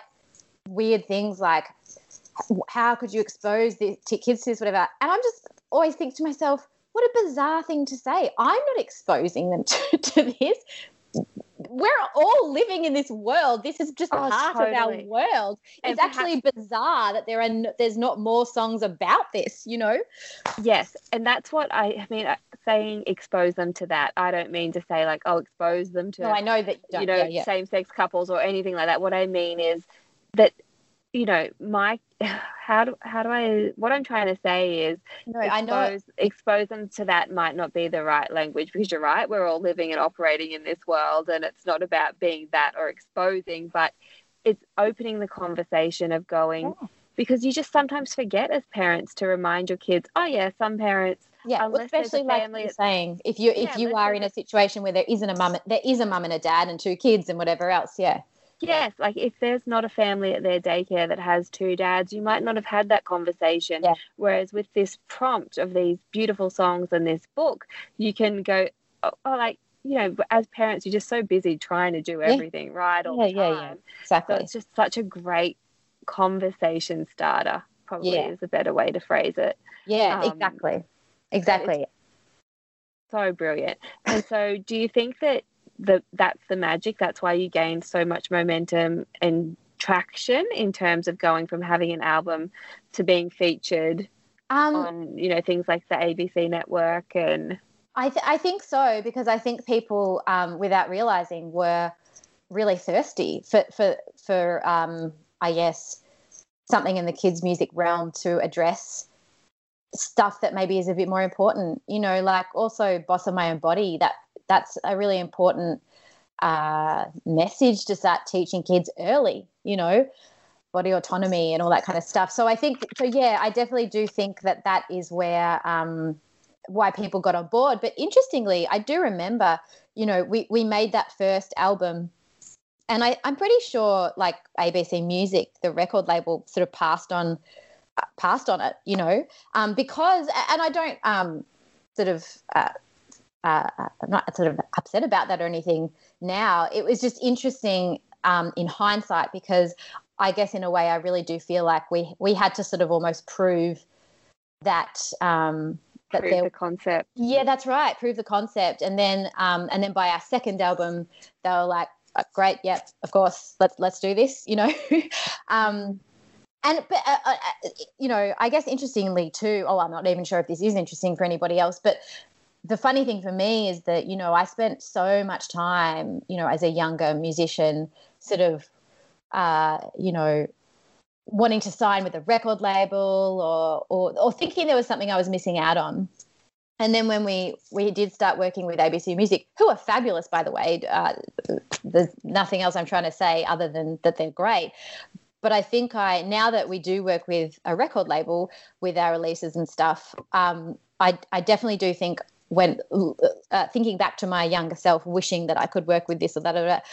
weird things like, how could you expose the kids to this, whatever? And I'm just always think to myself, what a bizarre thing to say. I'm not exposing them to, to this we're all living in this world. This is just Oh, part of our world. And It's actually bizarre that there are n- there's not more songs about this. You know? Yes, and that's what I, I mean. uh, Saying expose them to that, I don't mean to say like, I'll expose them to No, I know that you don't. you know yeah, yeah. same-sex couples or anything like that. What I mean is that you know my how do how do I what I'm trying to say is no, I know. expose expose them to that might not be the right language because you're right we're all living and operating in this world and it's not about being that or exposing but it's opening the conversation of going Yeah. because you just sometimes forget as parents to remind your kids oh yeah some parents Yeah, well, especially like you're saying, if you if Yeah, you are in a situation where there isn't a mum, there is a mum and a dad and two kids and whatever else. Yeah, Yes, like if there's not a family at their daycare that has two dads, you might not have had that conversation. Yeah. Whereas with this prompt of these beautiful songs and this book, you can go, oh, oh, like, you know, as parents, you're just so busy trying to do Yeah. everything right all Yeah, the yeah, time. yeah. So exactly. it's just such a great conversation starter, probably Yeah. is a better way to phrase it. yeah, um, exactly, exactly. So brilliant. And so do you think that the that's the magic? That's why you gained so much momentum and traction in terms of going from having an album to being featured Um, on, you know, things like the ABC network and I, th- I think so because I think people, um, without realizing, were really thirsty for for for um, I guess something in the kids' music realm to address stuff that maybe is a bit more important. You know, like also "Boss of My Own Body." That that's a really important uh, message to start teaching kids early. You know, body autonomy and all that kind of stuff. So I think so. Yeah, I definitely do think that that is where. Um, why people got on board. But interestingly, I do remember, you know, we, we made that first album and I, I'm pretty sure like ABC Music, the record label sort of passed on uh, passed on it, you know, um, because and I don't um, sort of uh, uh, I'm not sort of upset about that or anything now. It was just interesting um, in hindsight because I guess in a way I really do feel like we we had to sort of almost prove that um, that prove there the concept. yeah, that's right. Prove the concept, and then um, and then by our second album, they were like, "Uh, "Great, yep, of course, let's let's do this," you know. um, and but uh, uh, uh, you know, I guess interestingly too. Oh, I'm not even sure if this is interesting for anybody else, but the funny thing for me is that you know I spent so much time, you know, as a younger musician, sort of, uh, you know, wanting to sign with a record label or, or or thinking there was something I was missing out on. And then when we we did start working with ABC Music, who are fabulous by the way, uh, there's nothing else I'm trying to say other than that they're great. But I think I now that we do work with a record label with our releases and stuff, um, I I definitely do think when uh, thinking back to my younger self, wishing that I could work with this or that or that,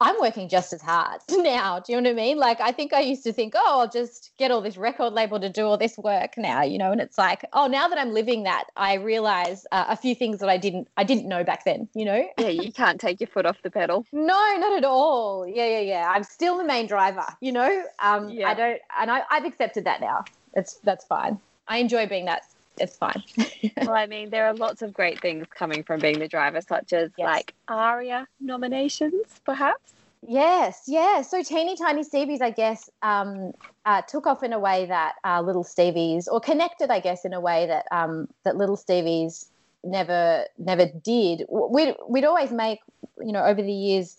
I'm working just as hard now. Do you know what I mean? Like I think I used to think, oh, I'll just get all this record label to do all this work now, you know. And it's like, oh, now that I'm living that, I realize uh, a few things that I didn't I didn't know back then. You know? Yeah, you can't take your foot off the pedal. No, not at all. Yeah, yeah, yeah. I'm still the main driver. You know. Um, Yeah. I don't, and I, I've accepted that now. It's that's fine. I enjoy being that. It's fine. well, I mean, there are lots of great things coming from being the driver, such as Yes. like ARIA nominations, perhaps. Yes, yeah. So teeny tiny Stevies, I guess, um, uh, took off in a way that uh, little Stevies, or connected, I guess, in a way that um, that little Stevies never never did. We'd we'd always make, you know, over the years,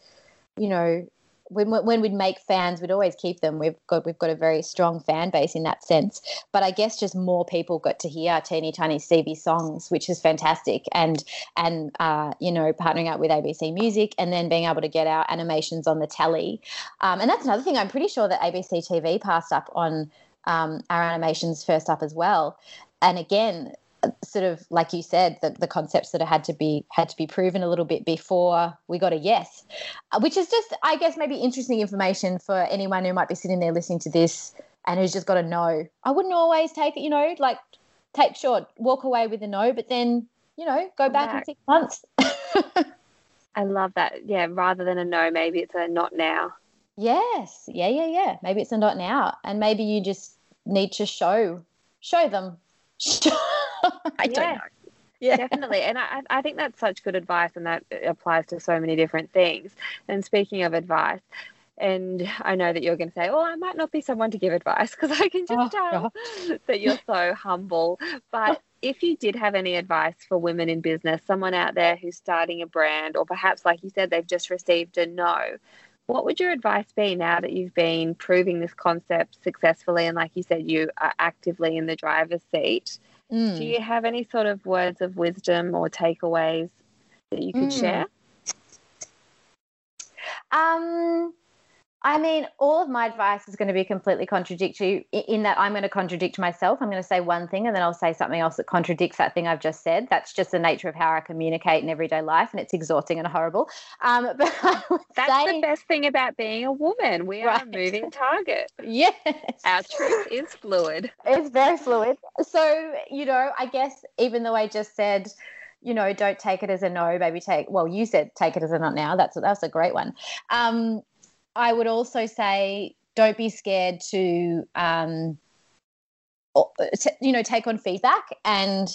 you know, when when we'd make fans, we'd always keep them. We've got we've got a very strong fan base in that sense. But I guess just more people got to hear teeny tiny Stevie songs, which is fantastic. And and uh, you know partnering up with ABC Music and then being able to get our animations on the telly. Um, and that's another thing. I'm pretty sure that ABC TV passed up on um, our animations first up as well. And again, sort of like you said the, the concepts that had to be had to be proven a little bit before we got a yes. Uh, which is just i guess maybe interesting information for anyone who might be sitting there listening to this and who's just got a no i wouldn't always take it you know like take short walk away with a no but then you know go back, back. in six months. I love that. Yeah rather than a no maybe it's a not now. Yes. Yeah yeah yeah. Maybe it's a not now. And maybe you just need to show show them I don't know. Yeah. Definitely. And I, I think that's such good advice, and that applies to so many different things. And speaking of advice, and I know that you're going to say, "Well, I might not be someone to give advice because I can just oh, tell that you're so humble." But if you did have any advice for women in business, someone out there who's starting a brand, or perhaps, like you said, they've just received a no, what would your advice be now that you've been proving this concept successfully, and like you said, you are actively in the driver's seat? Mm. Do you have any sort of words of wisdom or takeaways that you could mm. share? Um, I mean, all of my advice is going to be completely contradictory in that I'm going to contradict myself. I'm going to say one thing and then I'll say something else that contradicts that thing I've just said. That's just the nature of how I communicate in everyday life, and it's exhausting and horrible. Um, but that's say, the best thing about being a woman. We right. are a moving target. Yes, our truth is fluid. It's very fluid. So you know, I guess even though I just said you know, don't take it as a no, maybe take, well, you said take it as a not now. That's, that's a great one. Um, I would also say don't be scared to, um, you know, take on feedback and,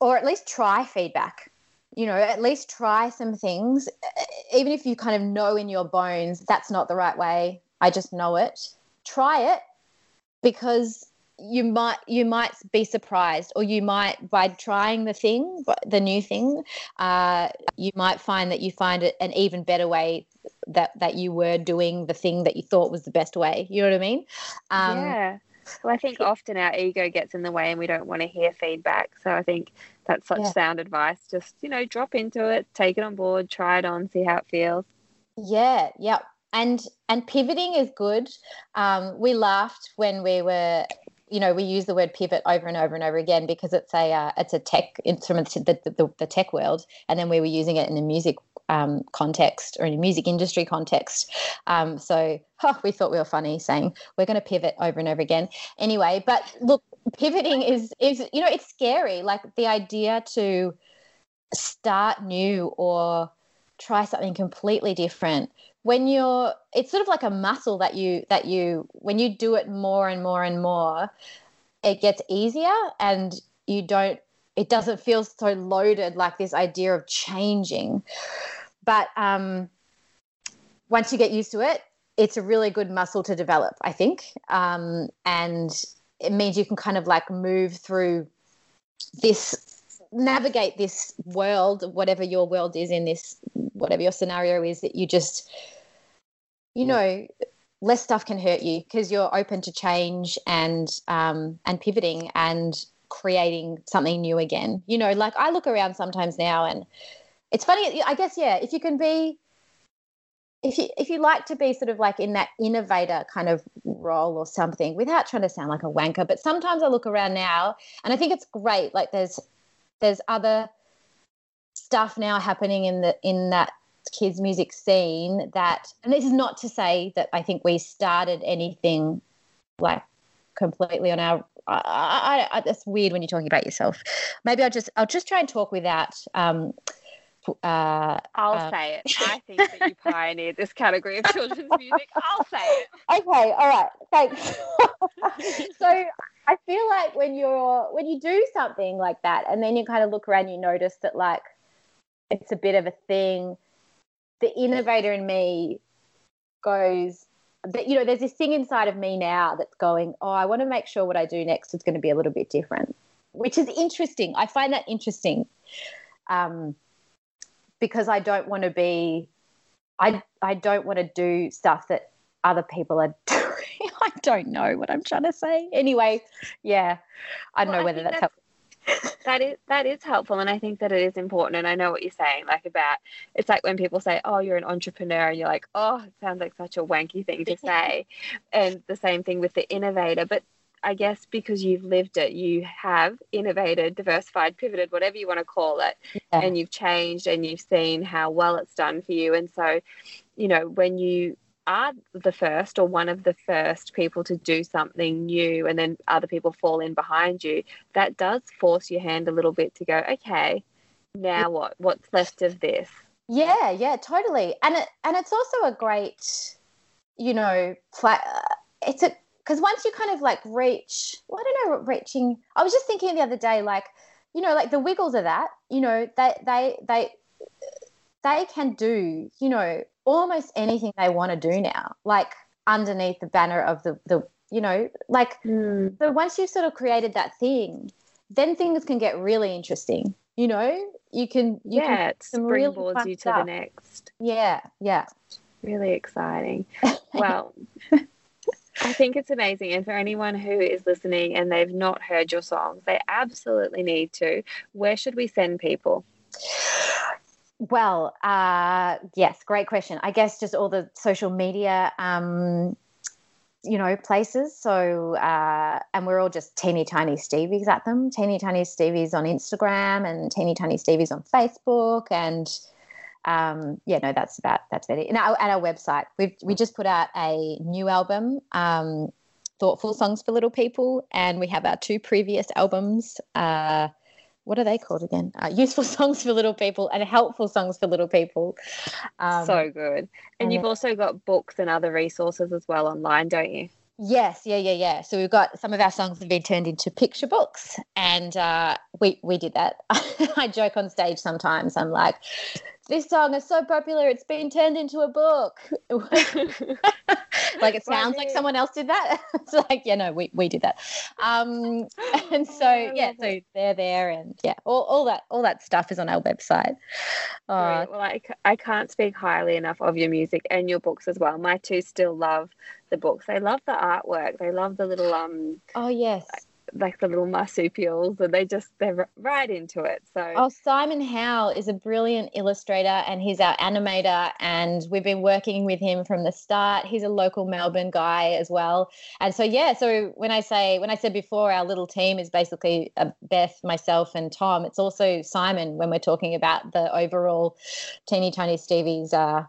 or at least try feedback. You know, at least try some things, even if you kind of know in your bones that's not the right way. I just know it. Try it because you might you might be surprised or you might by trying the thing the new thing uh, you might find that you find it an even better way that that you were doing the thing that you thought was the best way. You know what i mean? Um, yeah. Well i think often our ego gets in the way and we don't want to hear feedback. So i think that's such yeah. sound advice. Just you know drop into it take it on board try it on see how it feels. Yeah yep. And and pivoting is good. Um, we laughed when we were you know we use the word pivot over and over and over again because it's a uh, it's a tech instrument the, the, the, tech world. And then we were using it in the music um, context or in a music industry context. Um, so we thought we were funny saying we're going to pivot over and over again. Anyway but look pivoting is is you know it's scary. Like the idea to start new or try something completely different when you're it's sort of like a muscle that you that you when you do it more and more and more it gets easier and you don't it doesn't feel so loaded like this idea of changing but um once you get used to it it's a really good muscle to develop i think um and it means you can kind of like move through this navigate this world, whatever your world is in this, whatever your scenario is, that you just, you know, less stuff can hurt you because you're open to change and um, and pivoting and creating something new again. You know, like I look around sometimes now, and it's funny. I guess yeah, if you can be if you if you like to be sort of like in that innovator kind of role or something without trying to sound like a wanker but sometimes i look around now and i think it's great like there's there's other stuff now happening in the in that kids music scene that and this is not to say that I think we started anything like completely on our I, I, I, that's weird when you're talking about yourself. Maybe I'll just I'll just try and talk without um, uh, I'll uh, say it. I think that you pioneered this category of children's music. I'll say it. Okay, all right, thanks. so I feel like when you're when you do something like that, and then you kind of look around, you notice that like it's a bit of a thing. The innovator in me goes that you know there's this thing inside of me now that's going oh i want to make sure what i do next is going to be a little bit different which is interesting i find that interesting um, because I don't want to be I I don't want to do stuff that other people are doing. I don't know what I'm trying to say. Anyway, yeah. I don't well, know whether that's, that's helpful. that is that is helpful and I think that it is important and I know what you're saying like about it's like when people say oh you're an entrepreneur and you're like oh it sounds like such a wanky thing to say and the same thing with the innovator but I guess because you've lived it, you have innovated, diversified, pivoted, whatever you want to call it, Yeah. and you've changed and you've seen how well it's done for you. And so, you know, when you are the first or one of the first people to do something new and then other people fall in behind you, that does force your hand a little bit to go, okay, now what? What's left of this? Yeah, yeah, totally. And it and it's also a great, you know, pla- it's a because once you kind of like reach, well, I don't know, reaching. I was just thinking the other day, like, you know, like the Wiggles are that, you know, they they they they can do, you know, almost anything they want to do now, like underneath the banner of the the, you know, like Hmm. so once you've sort of created that thing, then things can get really interesting. You know, you can you can yeah, it some really springboards you to the next. yeah yeah Really exciting. Well, I think it's amazing. And for anyone who is listening and they've not heard your songs, they absolutely need to. Where should we send people? Well, uh, yes, great question. I guess just all the social media, um, you know, places. So, uh, and we're all just teeny tiny Stevies at them. Teeny tiny Stevies on Instagram and teeny tiny Stevies on Facebook. And um, yeah, no, that's about that's about it. And our, at our website, we we just put out a new album. Um, Thoughtful songs for little people, and we have our two previous albums. Uh, what are they called again? Uh, useful songs for little people and helpful songs for little people. Um, so good. And you've also got books and other resources as well online, don't you? Yes, yeah, yeah, yeah. So we've got some of our songs have been turned into picture books, and uh, we we did that. I joke on stage sometimes. I'm like, this song is so popular, it's been turned into a book. like it sounds like someone else did that. it's like, yeah, no, we, we did that. Um, and so yeah, so they're there, and yeah, all, all that all that stuff is on our website. Uh, Great. Well, I, I can't speak highly enough of your music and your books as well. My two still love the books. They love the artwork. They love the little um oh yes. like the little marsupials, and they just they're right into it. So Oh, Simon Howell is a brilliant illustrator and he's our animator. And we've been working with him from the start. He's a local Melbourne guy as well. And so, yeah, so when I say, when I said before, our little team is basically uh, Beth, myself, and Tom, it's also Simon when we're talking about the overall Teeny Tiny Stevie's uh,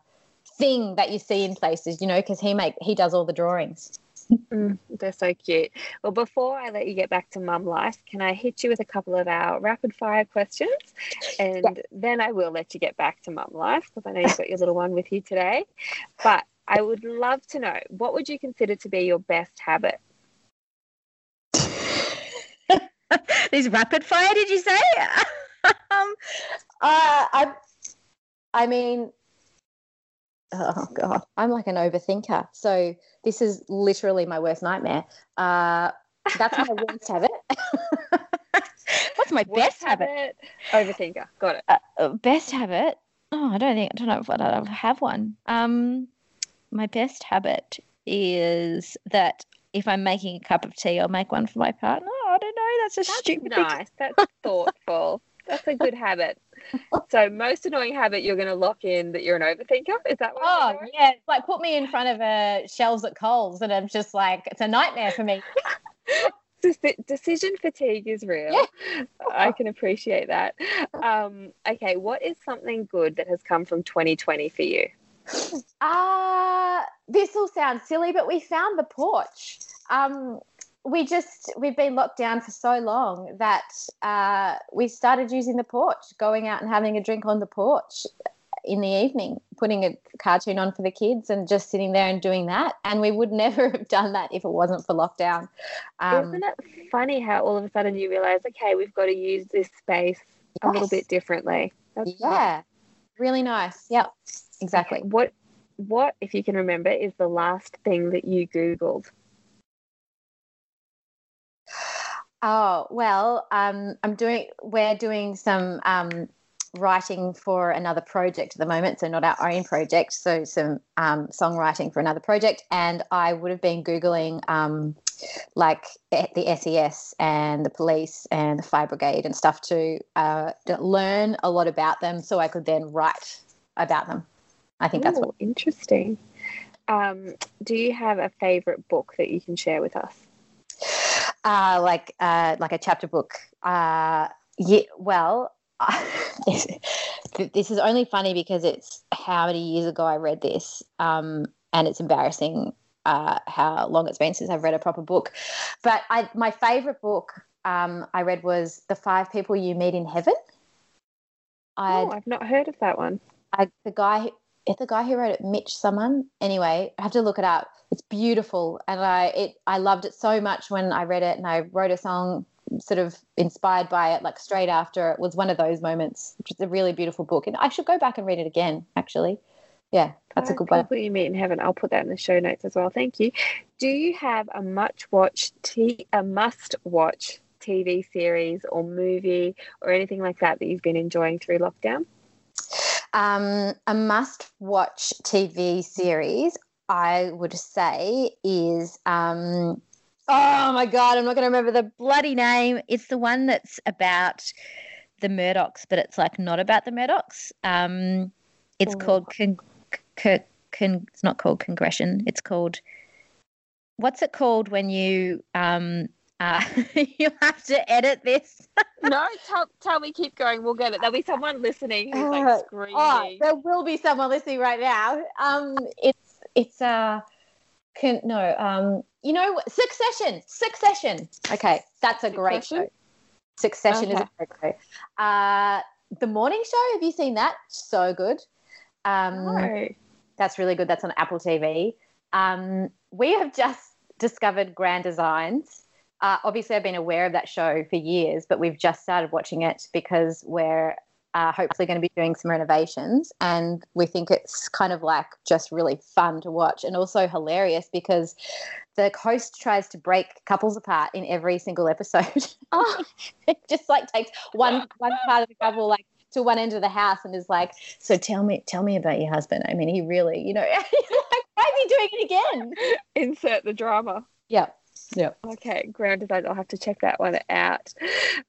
thing that you see in places, you know, because he make he does all the drawings. Mm, they're so cute. Well, before I let you get back to mum life, can I hit you with a couple of our rapid fire questions? And then I will let you get back to mum life because I know you've got your little one with you today. But I would love to know what would you consider to be your best habit? These rapid fire, did you say? um, uh, I, I mean, oh god, I'm like an overthinker. So this is literally my worst nightmare. Uh, that's my worst habit. What's my best Worst habit? Overthinker. Got it. Uh, best habit? Oh, I don't think I don't know if I don't have one. Um, my best habit is that if I'm making a cup of tea, I'll make one for my partner. I don't know. That's a That's stupid thing nice. That's thoughtful. That's a good habit. So, most annoying habit you're going to lock in that you're an overthinker. Is that what? Oh yeah, it's like put me in front of a shelves at Coles, and I'm just like, it's a nightmare for me. Deci- decision fatigue is real. Yeah. I can appreciate that. Um, okay, what is something good that has come from 2020 for you? Uh this will sound silly, but we found the porch. Um, we just we've been locked down for so long that uh, we started using the porch, going out and having a drink on the porch in the evening, putting a cartoon on for the kids, and just sitting there and doing that. And we would never have done that if it wasn't for lockdown. Um, Isn't it funny how all of a sudden you realize, okay, we've got to use this space a little bit differently? That's yeah, really nice. Yep, exactly. What, what, if you can remember, is the last thing that you Googled? Oh well, um, I'm doing. We're doing some um, writing for another project at the moment, so not our own project. So some um, songwriting for another project, and I would have been googling um, like eh, the SES and the police and the fire brigade and stuff to, uh, to learn a lot about them, so I could then write about them. I think that's what. Interesting. Um, do you have a favorite book that you can share with us? Uh, like uh, like a chapter book. Uh, yeah, well, this is only funny because it's how many years ago I read this, um, and it's embarrassing uh, how long it's been since I've read a proper book. But I, my favorite book um, I read was The Five People You Meet in Heaven. i oh, I've not heard of that one. I, the guy, the guy who wrote it, Mitch, someone. Anyway, I have to look it up. It's beautiful, and I it I loved it so much when I read it, and I wrote a song sort of inspired by it, like straight after it was one of those moments, which is a really beautiful book. And I should go back and read it again, actually. Yeah, that's a good one. you meet in heaven. I'll put that in the show notes as well. Thank you. Do you have a much watch t- a must watch TV series or movie or anything like that that you've been enjoying through lockdown? Um, a must watch TV series, I would say, is. Um, oh my God, I'm not going to remember the bloody name. It's the one that's about the Murdochs, but it's like not about the Murdochs. Um, it's oh. called Con- Con- Con- It's not called Congression. It's called. What's it called when you um, uh, you have to edit this. no, tell, tell me, keep going. We'll get it. There'll be someone listening who's like uh, screaming. Oh, there will be someone listening right now. Um, it's it's uh, can no um, you know, Succession. Succession. Okay, that's a Succession? great show. Succession okay. is a great show. Uh, the Morning Show. Have you seen that? So good. Um, no. That's really good. That's on Apple TV. Um, we have just discovered Grand Designs uh, obviously, I've been aware of that show for years, but we've just started watching it because we're uh, hopefully going to be doing some renovations. And we think it's kind of like just really fun to watch and also hilarious because the host tries to break couples apart in every single episode. Oh. it just like takes one one part of the couple like to one end of the house and is like, so tell me, tell me about your husband. I mean, he really, you know, like, why is he doing it again? Insert the drama. Yeah. Yeah. Okay, Grand Designs. I'll have to check that one out.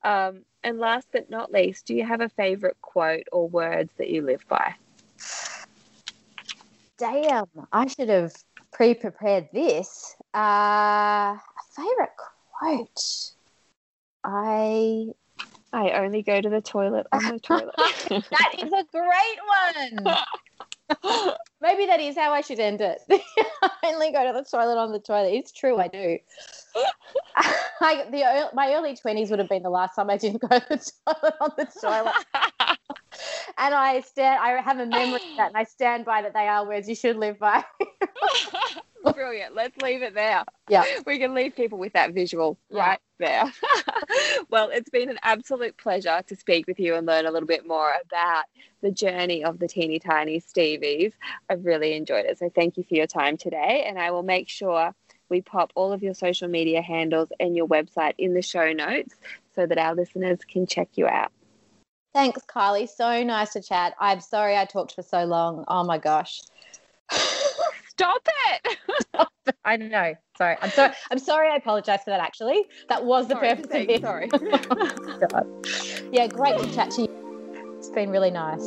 Um, and last but not least, do you have a favorite quote or words that you live by? Damn, I should have pre-prepared this. Uh, favorite quote. I I only go to the toilet on the toilet. that is a great one. Maybe that is how I should end it. I only go to the toilet on the toilet. It's true, I do. I, the my early twenties would have been the last time I didn't go to the toilet on the toilet. And I stand. I have a memory of that, and I stand by that. They are words you should live by. Brilliant. Let's leave it there. Yeah. We can leave people with that visual yeah. right there. well, it's been an absolute pleasure to speak with you and learn a little bit more about the journey of the teeny tiny Stevies. I've really enjoyed it. So thank you for your time today. And I will make sure we pop all of your social media handles and your website in the show notes so that our listeners can check you out. Thanks, Kylie. So nice to chat. I'm sorry I talked for so long. Oh my gosh. Stop it. I know. Sorry. I'm sorry. I'm sorry. I apologize for that. Actually, that was the sorry, purpose of it. Sorry. yeah, great to chat to you. It's been really nice.